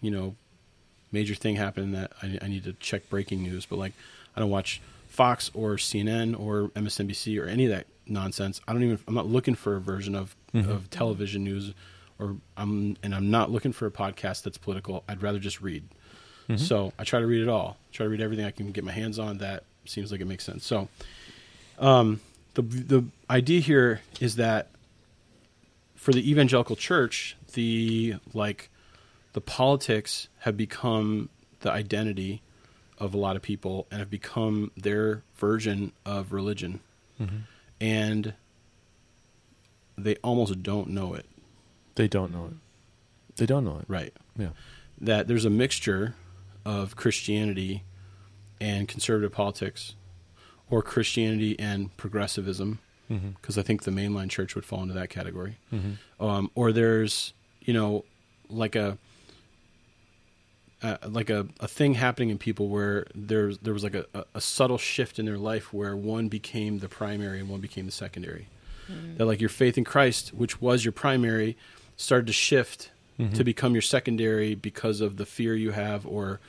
you know, major thing happening that I, I need to check breaking news. But like, I don't watch Fox or CNN or MSNBC or any of that nonsense. I don't even. I'm not looking for a version of mm-hmm. of television news, or I'm and I'm not looking for a podcast that's political. I'd rather just read. So I try to read it all. Try to read everything I can get my hands on. That seems like it makes sense. So, um, the the idea here is that for the evangelical church, the like the politics have become the identity of a lot of people and have become their version of religion, and they almost don't know it. They don't know it. They don't know it. Right. Yeah. that there's a mixture of Christianity and conservative politics, or Christianity and progressivism, because I think the mainline church would fall into that category. Um, or there's, you know, like a uh, like a, a thing happening in people where there's there was like a, a, a subtle shift in their life where one became the primary and one became the secondary. That like your faith in Christ, which was your primary, started to shift to mm-hmm. become your secondary because of the fear you have or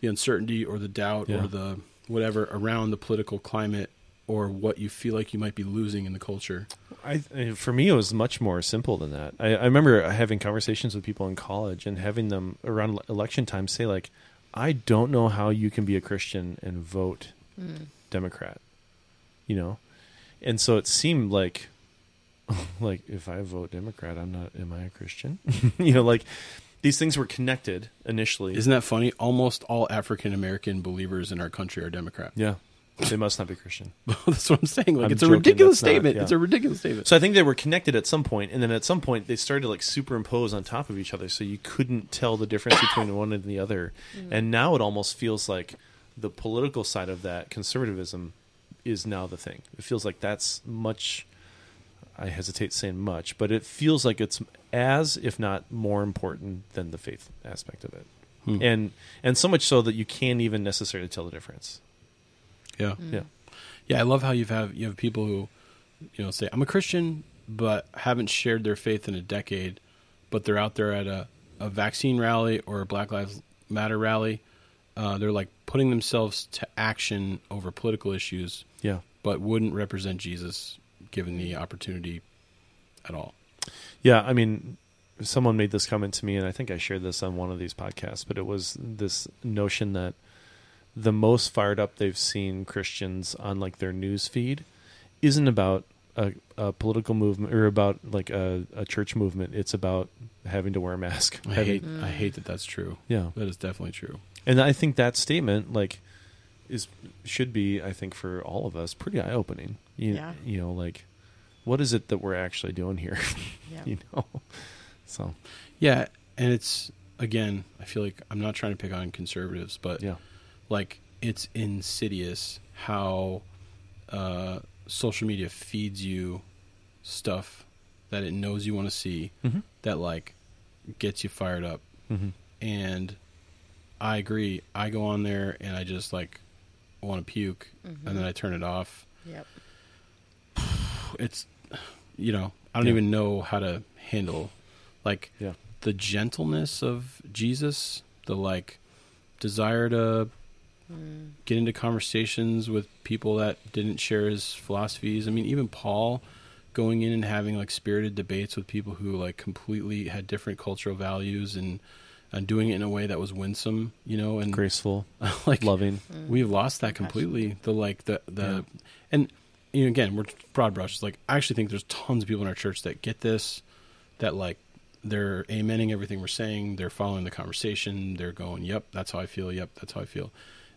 the uncertainty or the doubt Yeah. or the whatever around the political climate or what you feel like you might be losing in the culture. I, I- for me, it was much more simple than that. I, I remember having conversations with people in college and having them around election time say, like, I don't know how you can be a Christian and vote mm. Democrat, you know? And so it seemed like, like, if I vote Democrat, I'm not, am I a Christian? you know, like, these things were connected initially. Isn't that funny? Almost all African American believers in our country are Democrat. yeah. They must not be Christian. That's what I'm saying. Like I'm it's a joking, ridiculous that's not- statement. yeah. It's a ridiculous statement. So I think they were connected at some point, and then at some point they started to like superimpose on top of each other, so you couldn't tell the difference between one and the other. Mm. And now it almost feels like the political side of that conservatism is now the thing. It feels like that's much. I hesitate saying much, but it feels like it's as, if not more important than the faith aspect of it, Hmm. and and so much so that you can't even necessarily tell the difference. yeah. Yeah, Yeah, I love how you have you have people who, you know, say I'm a Christian but haven't shared their faith in a decade, but they're out there at a, a vaccine rally or a Black Lives Matter rally. Uh, they're like putting themselves to action over political issues, yeah. but wouldn't represent Jesus given the opportunity at all. Yeah, I mean, someone made this comment to me, and I think I shared this on one of these podcasts, but it was this notion that the most fired up they've seen Christians on like their news feed isn't about a, a political movement or about like a, a church movement. It's about having to wear a mask. I Having- hate I hate that that's true. yeah, That is definitely true. and I think that statement like is should be I think for all of us pretty eye opening. You, Yeah. you know, like what is it that we're actually doing here? Yeah. you know, so Yeah, and it's again, I feel like I'm not trying to pick on conservatives, but yeah. like it's insidious how uh, social media feeds you stuff that it knows you want to see Mm-hmm. that like gets you fired up Mm-hmm. and i agree i go on there and i just like want to puke and then i turn it off Yep. It's you know I don't Yeah. even know how to handle like Yeah. the gentleness of Jesus, the like desire to mm. get into conversations with people that didn't share his philosophies. I mean, even Paul going in and having like spirited debates with people who like completely had different cultural values and and doing it in a way that was winsome, you know, and Graceful, like loving. Mm. we've lost that Compassion. completely. The like the the Yeah. and you know again we're broad brush. Like I actually think there's tons of people in our church that get this, that like they're amening everything we're saying. They're following the conversation. They're going, "Yep, that's how I feel. Yep, that's how I feel."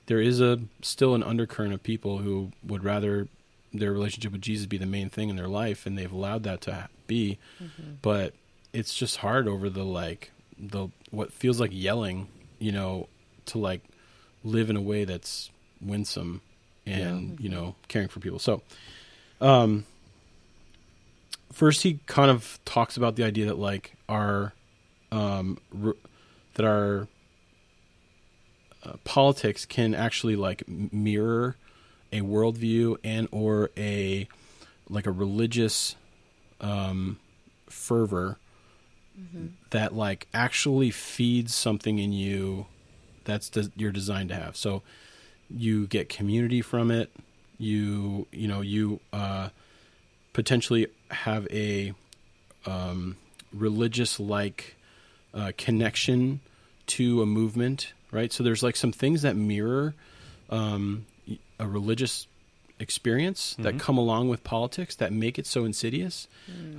There is a still an undercurrent of people who would rather their relationship with Jesus be the main thing in their life, and they've allowed that to be. Mm-hmm. But it's just hard over the like the what feels like yelling, you know, to like live in a way that's winsome and you know caring for people. So, um, first he kind of talks about the idea that like our um r- that our uh, politics can actually like mirror a worldview and or a like a religious um fervor that like actually feeds something in you that's des- you're designed to have. So you get community from it you you know you uh potentially have a um religious like uh, connection to a movement right so there's like some things that mirror um a religious experience that come along with politics that make it so insidious.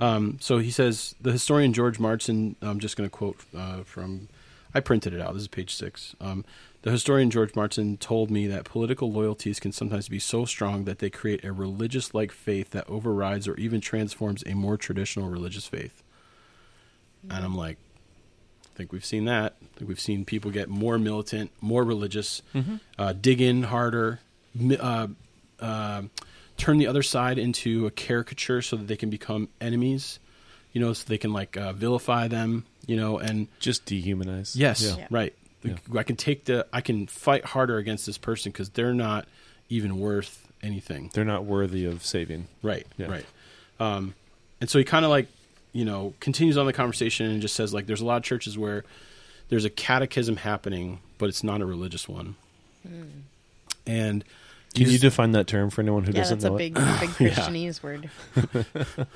Um, so he says the historian George Marsden. I'm just going to quote uh, from. I printed it out. This is page six. Um, the historian George Marsden told me that political loyalties can sometimes be so strong that they create a religious-like faith that overrides or even transforms a more traditional religious faith. And I'm like, I think we've seen that. I think we've seen people get more militant, more religious, uh, dig in harder, uh, uh, turn the other side into a caricature so that they can become enemies. You know, so they can like uh, vilify them. You know, and Just dehumanize. yes, Yeah. Yeah. right. Yeah. I can take the, I can fight harder against this person because they're not even worth anything. They're not worthy of saving. Right, Yeah. right. Um, and so he kind of like, you know, continues on the conversation and just says like, there's a lot of churches where there's a catechism happening, but it's not a religious one. And Can you define that term for anyone who Yeah, doesn't that's a know big, it? big Christianese word.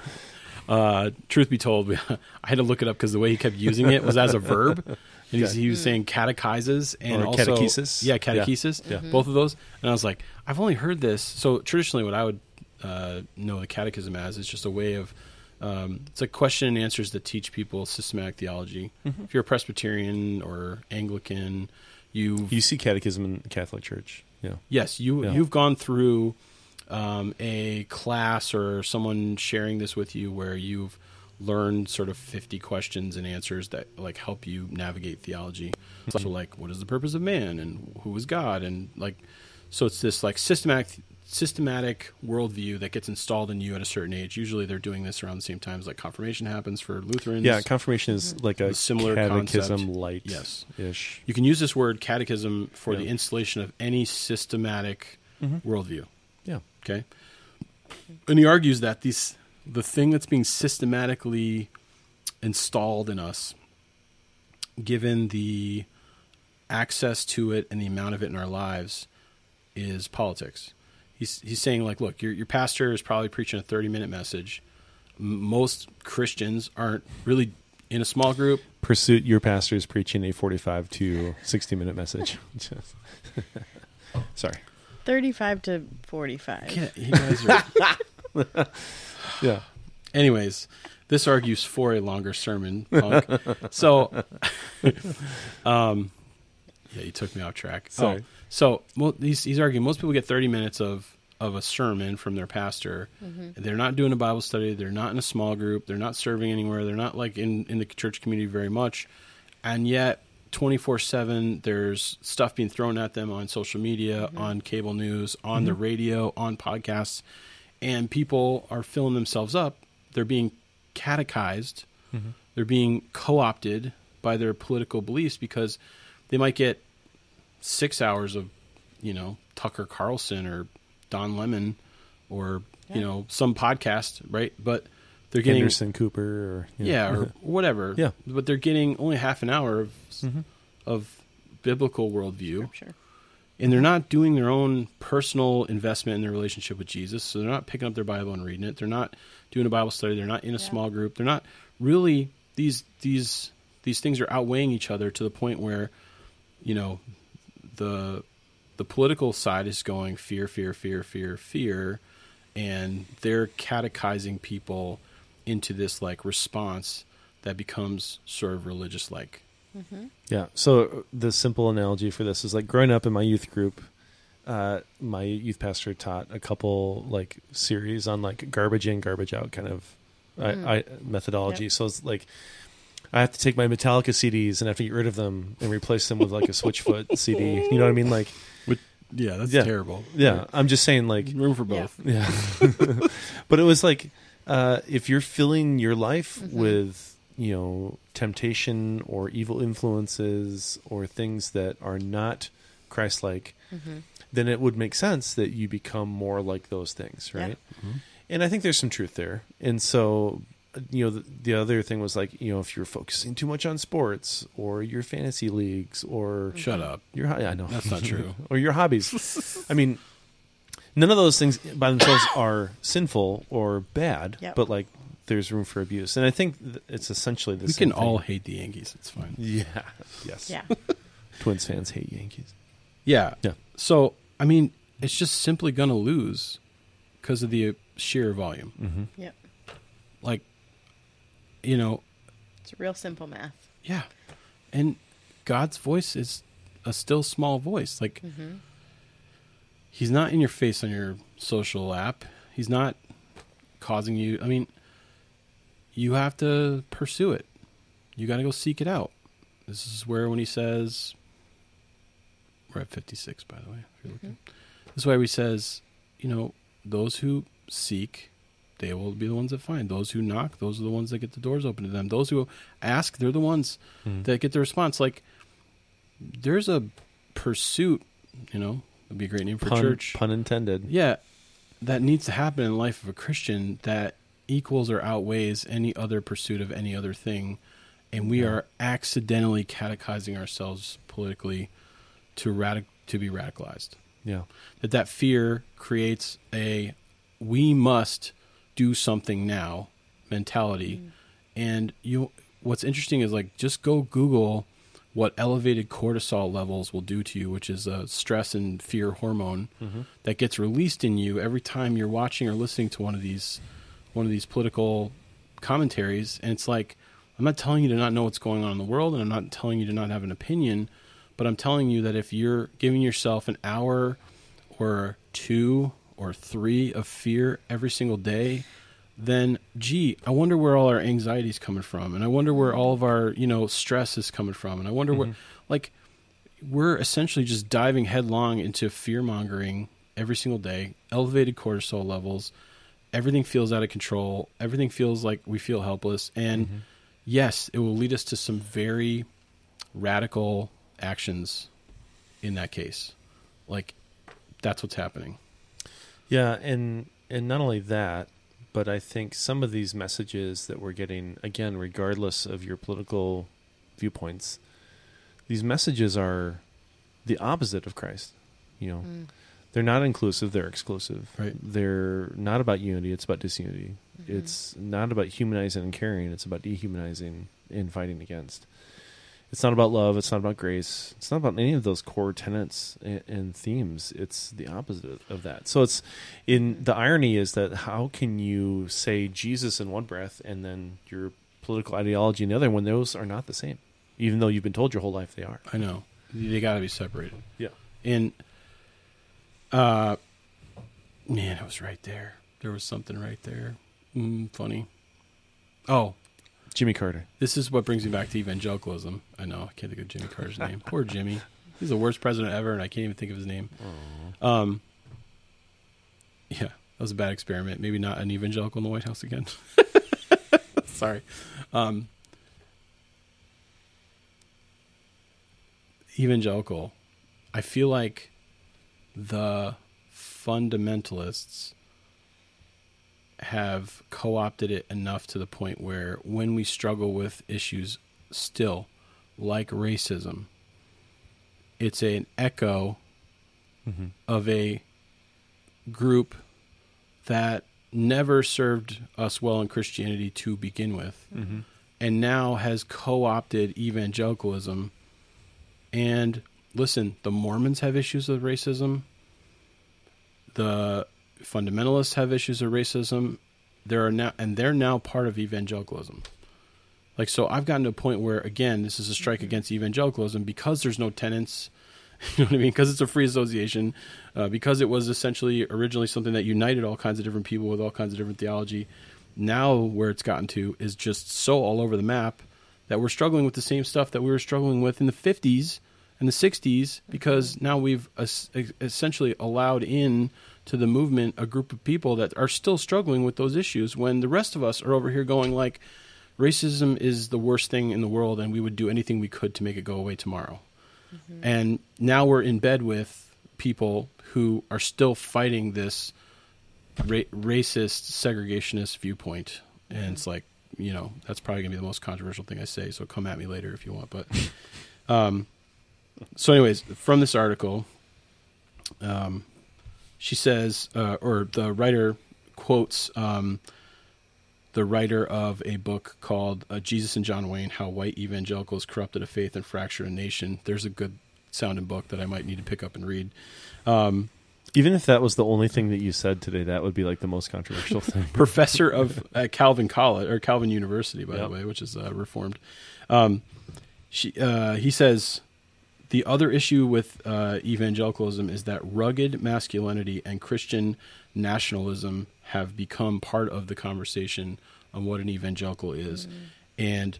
uh, truth be told, I had to look it up because the way he kept using it was as a verb. And he's, he was saying catechizes and Or also catechesis? Yeah, Yeah. catechesis. Yeah. Both of those. And I was like, I've only heard this. So traditionally, what I would uh, know the catechism as is just a way of um, it's like question and answers that teach people systematic theology. If you're a Presbyterian or Anglican, you You see catechism in the Catholic Church. Yeah. Yes, you Yeah. you've gone through um, a class or someone sharing this with you where you've learned sort of 50 questions and answers that like help you navigate theology. So like what is the purpose of man and who is God and like so it's this like systematic systematic worldview that gets installed in you at a certain age. Usually they're doing this around the same times like confirmation happens for Lutherans. Yeah, confirmation is like a A similar catechism light Yes. ish. You can use this word catechism for the installation of any systematic worldview. Okay. And he argues that these the thing that's being systematically installed in us, given the access to it and the amount of it in our lives, is politics. He's he's saying like, look, your your pastor is probably preaching a thirty minute message. Most Christians aren't really in a small group. Pursuit your pastor is preaching a 45 to 60 minute message. Sorry. 35 to 45. Yeah, you guys are. Yeah. Anyways, this argues for a longer sermon, punk. so, um, yeah, you took me off track. Sorry. Oh, so well, he's, he's arguing most people get 30 minutes of, of a sermon from their pastor. They're not doing a Bible study. They're not in a small group. They're not serving anywhere. They're not like in, in the church community very much. And yet, 24 7, there's stuff being thrown at them on social media, mm-hmm. on cable news, on the mm-hmm. radio, on podcasts. And people are filling themselves up. They're being catechized. Mm-hmm. They're being co opted by their political beliefs because they might get six hours of, you know, Tucker Carlson or Don Lemon or Yeah. you know some podcast, right? But they're getting Anderson Cooper or you know. yeah, or whatever. Yeah. but they're getting only half an hour of Mhm. of biblical worldview, Sure. and they're not doing their own personal investment in their relationship with Jesus. So they're not picking up their Bible and reading it. They're not doing a Bible study. They're not in a Yeah. small group. They're not really these these these things are outweighing each other to the point where you know the the political side is going fear, fear, fear, fear, fear, and they're catechizing people into this like response that becomes sort of religious like. Yeah. So the simple analogy for this is like growing up in my youth group, uh, my youth pastor taught a couple like series on like garbage in, garbage out kind of Mm. I, I, methodology. Yep. So it's like I have to take my Metallica CDs and I have to get rid of them and replace them with like a Switchfoot CD. You know what I mean? Like, Yeah, that's Yeah. terrible. yeah. I'm just saying like room for Yeah. both. Yeah. but it was like uh, if you're filling your life Mhm. with, you know, temptation or evil influences or things that are not Christ like, hmm then it would make sense that you become more like those things, Yeah. right? Mhm. And I think there's some truth there. And so, uh, you know, the, the other thing was like, you know, if you're focusing too much on sports or your fantasy leagues or Shut up. your, ho- yeah, I know That's not true. or your hobbies. I mean, none of those things by themselves are sinful or bad, Yep. but like there's room for abuse. And I think it's essentially the we same can all hate the Yankees. It's fine. Yeah. Yes. Yeah. Twins fans hate Yankees. Yeah. Yeah. So, I mean, it's just simply going to lose because of the sheer volume. Mm-hmm. Yep. Like, you know, It's real simple math. yeah. And God's voice is a still small voice. Like, hmm he's not in your face on your social app. He's not causing you. I mean, you have to pursue it. You got to go seek it out. This is where when he says, we're at 56, by the way. If you're looking. This is why he says, you know, those who seek, they will be the ones that find. Those who knock, those are the ones that get the doors open to them. Those who ask, they're the ones Mm-hmm. that get the response. Like, there's a pursuit, you know, would be a great name for pun, church. pun intended. Yeah, that needs to happen in the life of a Christian that equals or outweighs any other pursuit of any other thing, and we Yeah. are accidentally catechizing ourselves politically to radic- to be radicalized. Yeah. That that fear creates a we must do something now mentality, mm. and you. What's interesting is like just go Google what elevated cortisol levels will do to you, which is a stress and fear hormone Mm-hmm. that gets released in you every time you're watching or listening to one of these one of these political commentaries and it's like I'm not telling you to not know what's going on in the world and I'm not telling you to not have an opinion but I'm telling you that if you're giving yourself an hour or two or 3 of fear every single day then gee I wonder where all our anxiety is coming from and I wonder where all of our you know stress is coming from and I wonder where mm-hmm. like we're essentially just diving headlong into fear mongering every single day, elevated cortisol levels. Everything feels out of control. Everything feels like we feel helpless. And mm-hmm. yes, it will lead us to some very radical actions in that case. Like, that's what's happening. Yeah, and and not only that, but I think some of these messages that we're getting, again, regardless of your political viewpoints, these messages are the opposite of Christ. You know, Mm. they're not inclusive; they're exclusive. Right. They're not about unity; it's about disunity. Mhm. It's not about humanizing and caring; it's about dehumanizing and fighting against. It's not about love. It's not about grace. It's not about any of those core tenets and, and themes. It's the opposite of that. So it's in the irony is that how can you say Jesus in one breath and then your political ideology in the other when those are not the same, even though you've been told your whole life they are. I know. They got to be separated. Yeah. And, uh, man, it was right there. There was something right there. Mm, funny. Oh, Jimmy Carter. This is what brings me back to evangelicalism. I know I can't think of Jimmy Carter's name. Poor Jimmy. He's the worst president ever, and I can't even think of his name. Um, yeah, that was a bad experiment. Maybe not an evangelical in the White House again. Sorry. Um, evangelical. I feel like the fundamentalists have co-opted it enough to the point where when we struggle with issues still like racism it's an echo Mm-hmm. of a group that never served us well in Christianity to begin with Mm-hmm. and now has co-opted evangelicalism and listen the mormons have issues with racism the fundamentalists have issues of racism. There are now and they're now part of evangelicalism. Like so i've gotten to a point where again this is a strike against evangelicalism because there's no tenants. You know what i mean? Because it's a free association. Uh, because it was essentially originally something that united all kinds of different people with all kinds of different theology. Now where it's gotten to is just so all over the map that we're struggling with the same stuff that we were struggling with in the 50s and the 60s because now we've es- essentially allowed in to the movement a group of people that are still struggling with those issues when the rest of us are over here going like racism is the worst thing in the world and we would do anything we could to make it go away tomorrow. And now we're in bed with people who are still fighting this ra- racist segregationist viewpoint. And it's like you know that's probably going to be the most controversial thing i say so come at me later if you want but um so anyways from this article um she says uh, or the writer quotes um the writer of a book called uh, Jesus and John Wayne: How White Evangelicals Corrupted a Faith and Fractured a Nation. There's a good sounding book that I might need to pick up and read. Um, Even if that was the only thing that you said today, that would be like the most controversial thing. professor of uh, Calvin College or Calvin University, by Yep. the way, which is uh, reformed. Um, she, uh, he says the other issue with uh, evangelicalism is that rugged masculinity and Christian nationalism have become part of the conversation on what an evangelical is, and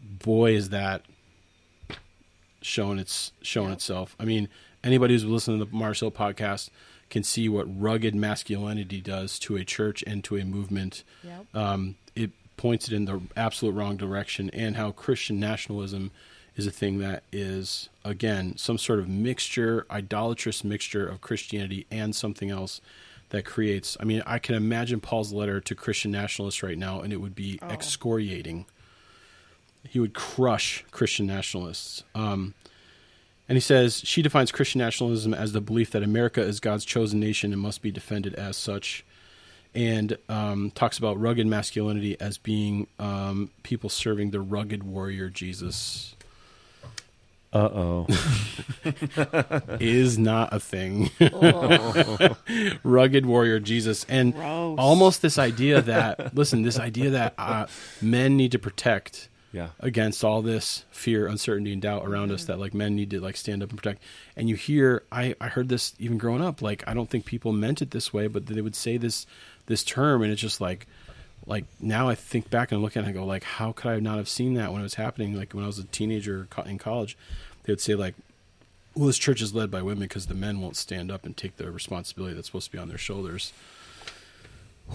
boy, is that shown its shown Yeah. itself. I mean, anybody who's listening to the Mars Hill podcast can see what rugged masculinity does to a church and to a movement. Yep. Um, it points it in the absolute wrong direction, and how Christian nationalism is a thing that is again some sort of mixture, idolatrous mixture of Christianity and something else that creates. I mean, I can imagine Paul's letter to Christian nationalists right now, and it would be Oh. excoriating. He would crush Christian nationalists. Um, and he says she defines Christian nationalism as the belief that America is God's chosen nation and must be defended as such, and um, talks about rugged masculinity as being um, people serving the rugged warrior Jesus Uh oh. is not a thing. Oh, rugged warrior Jesus, and gross. almost this idea that listen, this idea that uh, men need to protect Yeah. against all this fear, uncertainty, and doubt around us that like men need to like stand up and protect. And you hear, I I heard this even growing up. Like I don't think people meant it this way, but they would say this this term, and it's just like like now I think back and look at it and I go like, how could I not have seen that when it was happening? Like when I was a teenager in college, they would say like. Well, this church is led by women because the men won't stand up and take the responsibility that's supposed to be on their shoulders.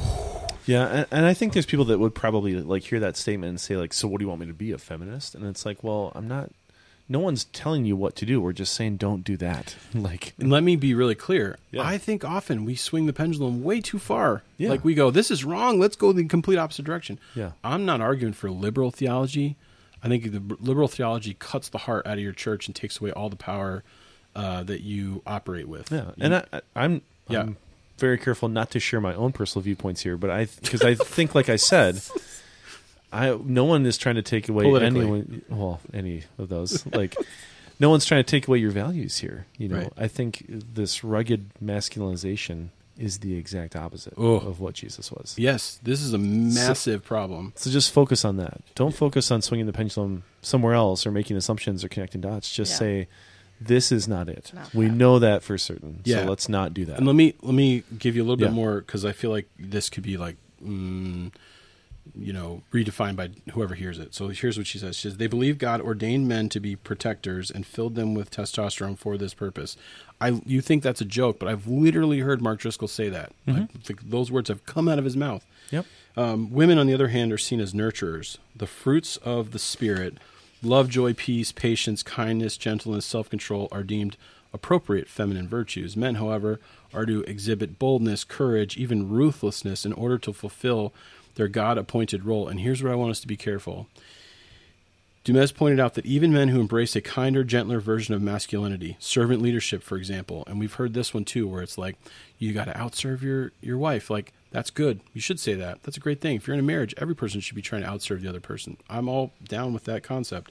Yeah, and, and I think there's people that would probably like hear that statement and say like, "So what do you want me to be a feminist?" And it's like, well, I'm not. No one's telling you what to do. We're just saying don't do that. like, let me be really clear. Yeah. I think often we swing the pendulum way too far. Yeah. Like we go, this is wrong. Let's go the complete opposite direction. Yeah. I'm not arguing for liberal theology. I think the liberal theology cuts the heart out of your church and takes away all the power uh, that you operate with. yeah, and I, I, I'm Yeah. I'm very careful not to share my own personal viewpoints here, but I because I think, like I said, I no one is trying to take away anyone. Well, any of those like. No one's trying to take away your values here. You know, Right. I think this rugged masculinization is the exact opposite Oh. of what Jesus was. Yes, this is a massive problem. So just focus on that. Don't focus on swinging the pendulum somewhere else or making assumptions or connecting dots. Just Yeah. say, "This is not it. Not we that. know that for certain. Yeah. So let's not do that." And let me let me give you a little Yeah. bit more because I feel like this could be like, mm, you know, redefined by whoever hears it. So here's what she says: She says they believe God ordained men to be protectors and filled them with testosterone for this purpose. I you think that's a joke, but I've literally heard Mark Driscoll say that. I think those words have come out of his mouth. yep. Um, women, on the other hand, are seen as nurturers. The fruits of the spirit Love, joy, peace, patience, kindness, gentleness, self control are deemed appropriate feminine virtues. Men, however, are to exhibit boldness, courage, even ruthlessness in order to fulfill their God appointed role. And here's where I want us to be careful. Du Mez pointed out that even men who embrace a kinder, gentler version of masculinity, servant leadership, for example, and we've heard this one too, where it's like you got to outserve your your wife. Like that's good. You should say that. That's a great thing. If you're in a marriage, every person should be trying to outserve the other person. I'm all down with that concept.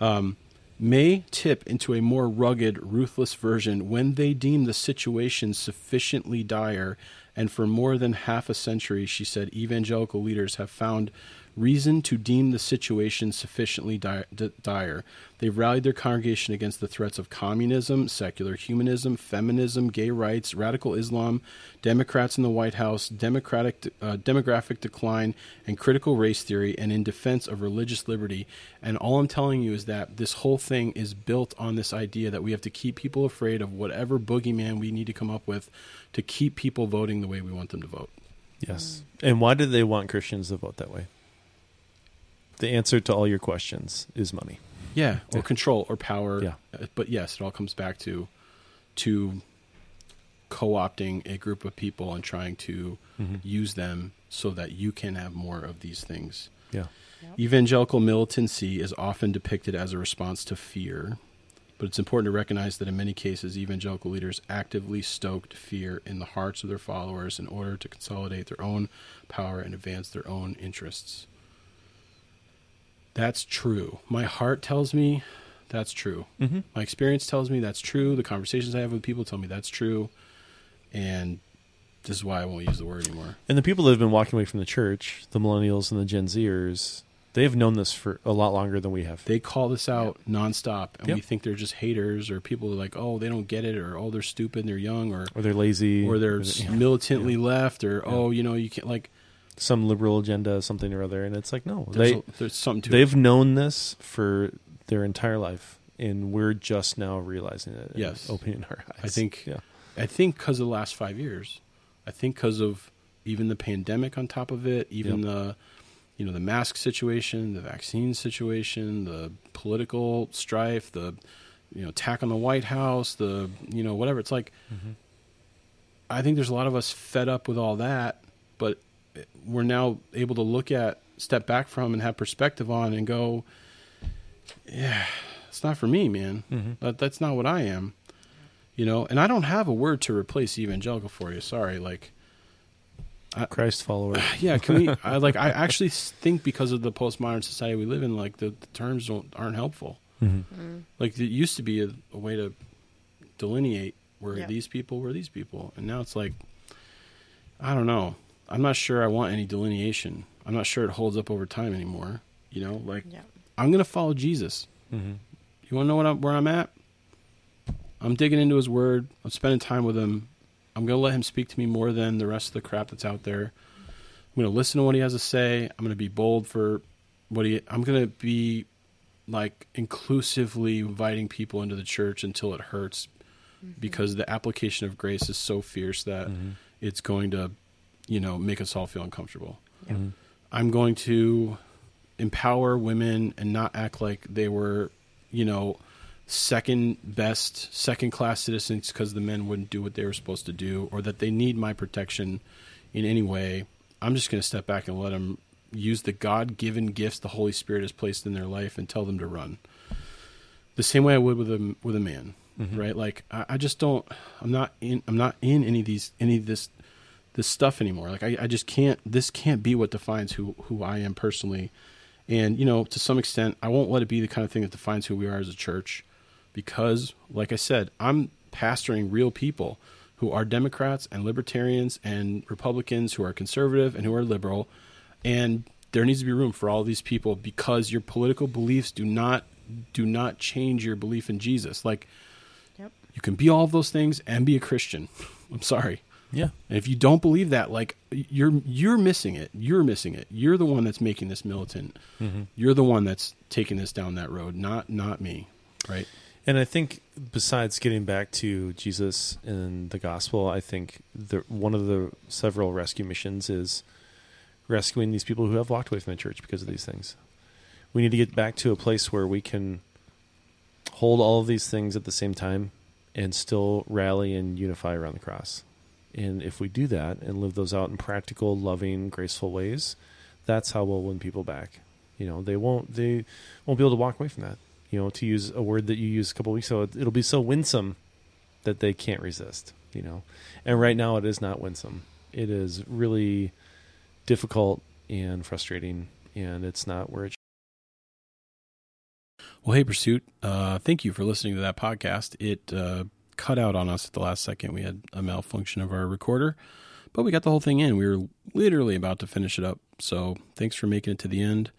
Um, may tip into a more rugged, ruthless version when they deem the situation sufficiently dire. And for more than half a century, she said, evangelical leaders have found reason to deem the situation sufficiently dire. They've rallied their congregation against the threats of communism, secular humanism, feminism, gay rights, radical Islam, Democrats in the White House, democratic uh, demographic decline, and critical race theory, and in defense of religious liberty. And all I'm telling you is that this whole thing is built on this idea that we have to keep people afraid of whatever boogeyman we need to come up with to keep people voting the way we want them to vote. Yes. And why do they want Christians to vote that way? The answer to all your questions is money. Yeah, or Yeah. control or power. Yeah. Uh, But yes, it all comes back to to co-opting a group of people and trying to use them so that you can have more of these things. Yeah. Evangelical militancy is often depicted as a response to fear, but it's important to recognize that in many cases, evangelical leaders actively stoked fear in the hearts of their followers in order to consolidate their own power and advance their own interests. That's true. My heart tells me that's true. Mm-hmm. My experience tells me that's true. The conversations I have with people tell me that's true. And this is why I won't use the word anymore. And the people that have been walking away from the church, the millennials and the Gen Zers, they've known this for a lot longer than we have. They call this out nonstop, and we think they're just haters or people are like, oh, they don't get it, or oh, they're stupid, and they're young, or or they're lazy, or they're yeah. militantly Yeah. left, or oh, you know, you can't like. Some liberal agenda, something or other. And it's like, no, There's, they a, there's something to they've it. known this for their entire life, and we're just now realizing it. Yes. opening our eyes. I think- yeah, I think because of the last five years, I think because of even the pandemic on top of it, even Yep. the you know the mask situation, the vaccine situation, the political strife, the you know attack on the White House, the you know whatever. It's like Mm-hmm. I think there's a lot of us fed up with all that, but we're now able to look at, step back from, and have perspective on, and go, yeah, it's not for me, man. Mm-hmm. That, that's not what I am, you know. And I don't have a word to replace evangelical for you. Sorry, like, Christ follower. yeah, can we? I like. I actually think because of the postmodern society we live in, like the, the terms don't aren't helpful. Mm-hmm. Like it used to be a, a way to delineate where Yeah. these people were these people, and now it's like, I don't know. I'm not sure I want any delineation. I'm not sure it holds up over time anymore. You know, like Yeah. I'm gonna follow Jesus. Mm-hmm. You want to know what I'm, where I'm at? I'm digging into His Word. I'm spending time with Him. I'm going to let Him speak to me more than the rest of the crap that's out there. I'm going to listen to what He has to say. I'm going to be bold for what He. I'm going to be like inclusively inviting people into the church until it hurts, because the application of grace is so fierce that Mm-hmm. it's going to, you know, make us all feel uncomfortable. Mm-hmm. I'm going to empower women and not act like they were, you know, second best, second class citizens because the men wouldn't do what they were supposed to do or that they need my protection in any way. I'm just going to step back and let them use the God given gifts the Holy Spirit has placed in their life and tell them to run. The same way I would with a with a man, Mm-hmm. right? Like I, I just don't. I'm not in. I'm not in any of these any of this this stuff anymore. Like I, I just can't. This can't be what defines who who I am personally. And you know, to some extent, I won't let it be the kind of thing that defines who we are as a church, because, like I said, I'm pastoring real people who are Democrats and libertarians and Republicans who are conservative and who are liberal, and there needs to be room for all these people because your political beliefs do not do not change your belief in Jesus. Like Yep. you can be all of those things and be a Christian. I'm sorry. Yeah. And if you don't believe that, like you're you're missing it. You're missing it. You're the one that's making this militant. Mm-hmm. You're the one that's taking this down that road, not not me. Right? And I think besides getting back to Jesus and the gospel, I think the, one of the several rescue missions is rescuing these people who have walked away from the church because of these things. we need to get back to a place where we can hold all of these things at the same time and still rally and unify around the cross. And if we do that and live those out in practical, loving, graceful ways, that's how we'll win people back. You know, they won't they won't be able to walk away from that. You know, to use a word that you used a couple weeks ago, it'll be so winsome that they can't resist. You know, and right now it is not winsome. It is really difficult and frustrating, and it's not where it. Should. Well, hey, Pursuit, uh, thank you for listening to that podcast. It uh, cut out on us at the last second. We had a malfunction of our recorder, but we got the whole thing in. We were literally about to finish it up. So thanks for making it to the end.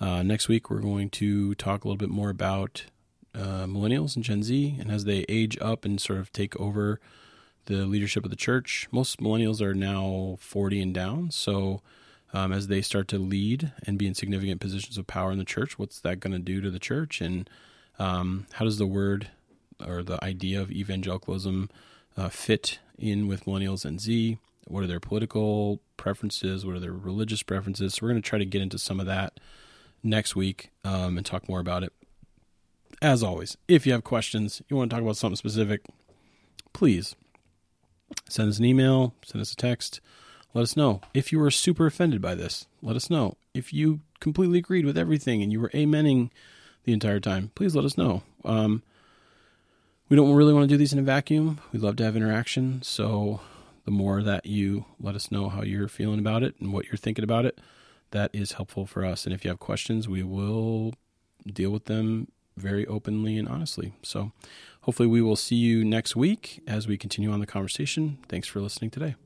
Uh, next week, we're going to talk a little bit more about uh, millennials and Gen Z and as they age up and sort of take over the leadership of the church. Most millennials are now 40 and down. So um, as they start to lead and be in significant positions of power in the church, what's that going to do to the church? And um, how does the word or the idea of evangelicalism uh, fit in with millennials and Z? What are their political preferences? What are their religious preferences? So we're going to try to get into some of that next week um, and talk more about it. As always, if you have questions, you want to talk about something specific, please send us an email, send us a text. Let us know. If you were super offended by this, let us know. If you completely agreed with everything and you were amening the entire time, please let us know. Um, we don't really want to do these in a vacuum. We love to have interaction. So the more that you let us know how you're feeling about it and what you're thinking about it, that is helpful for us. And if you have questions, we will deal with them very openly and honestly. So hopefully we will see you next week as we continue on the conversation. Thanks for listening today.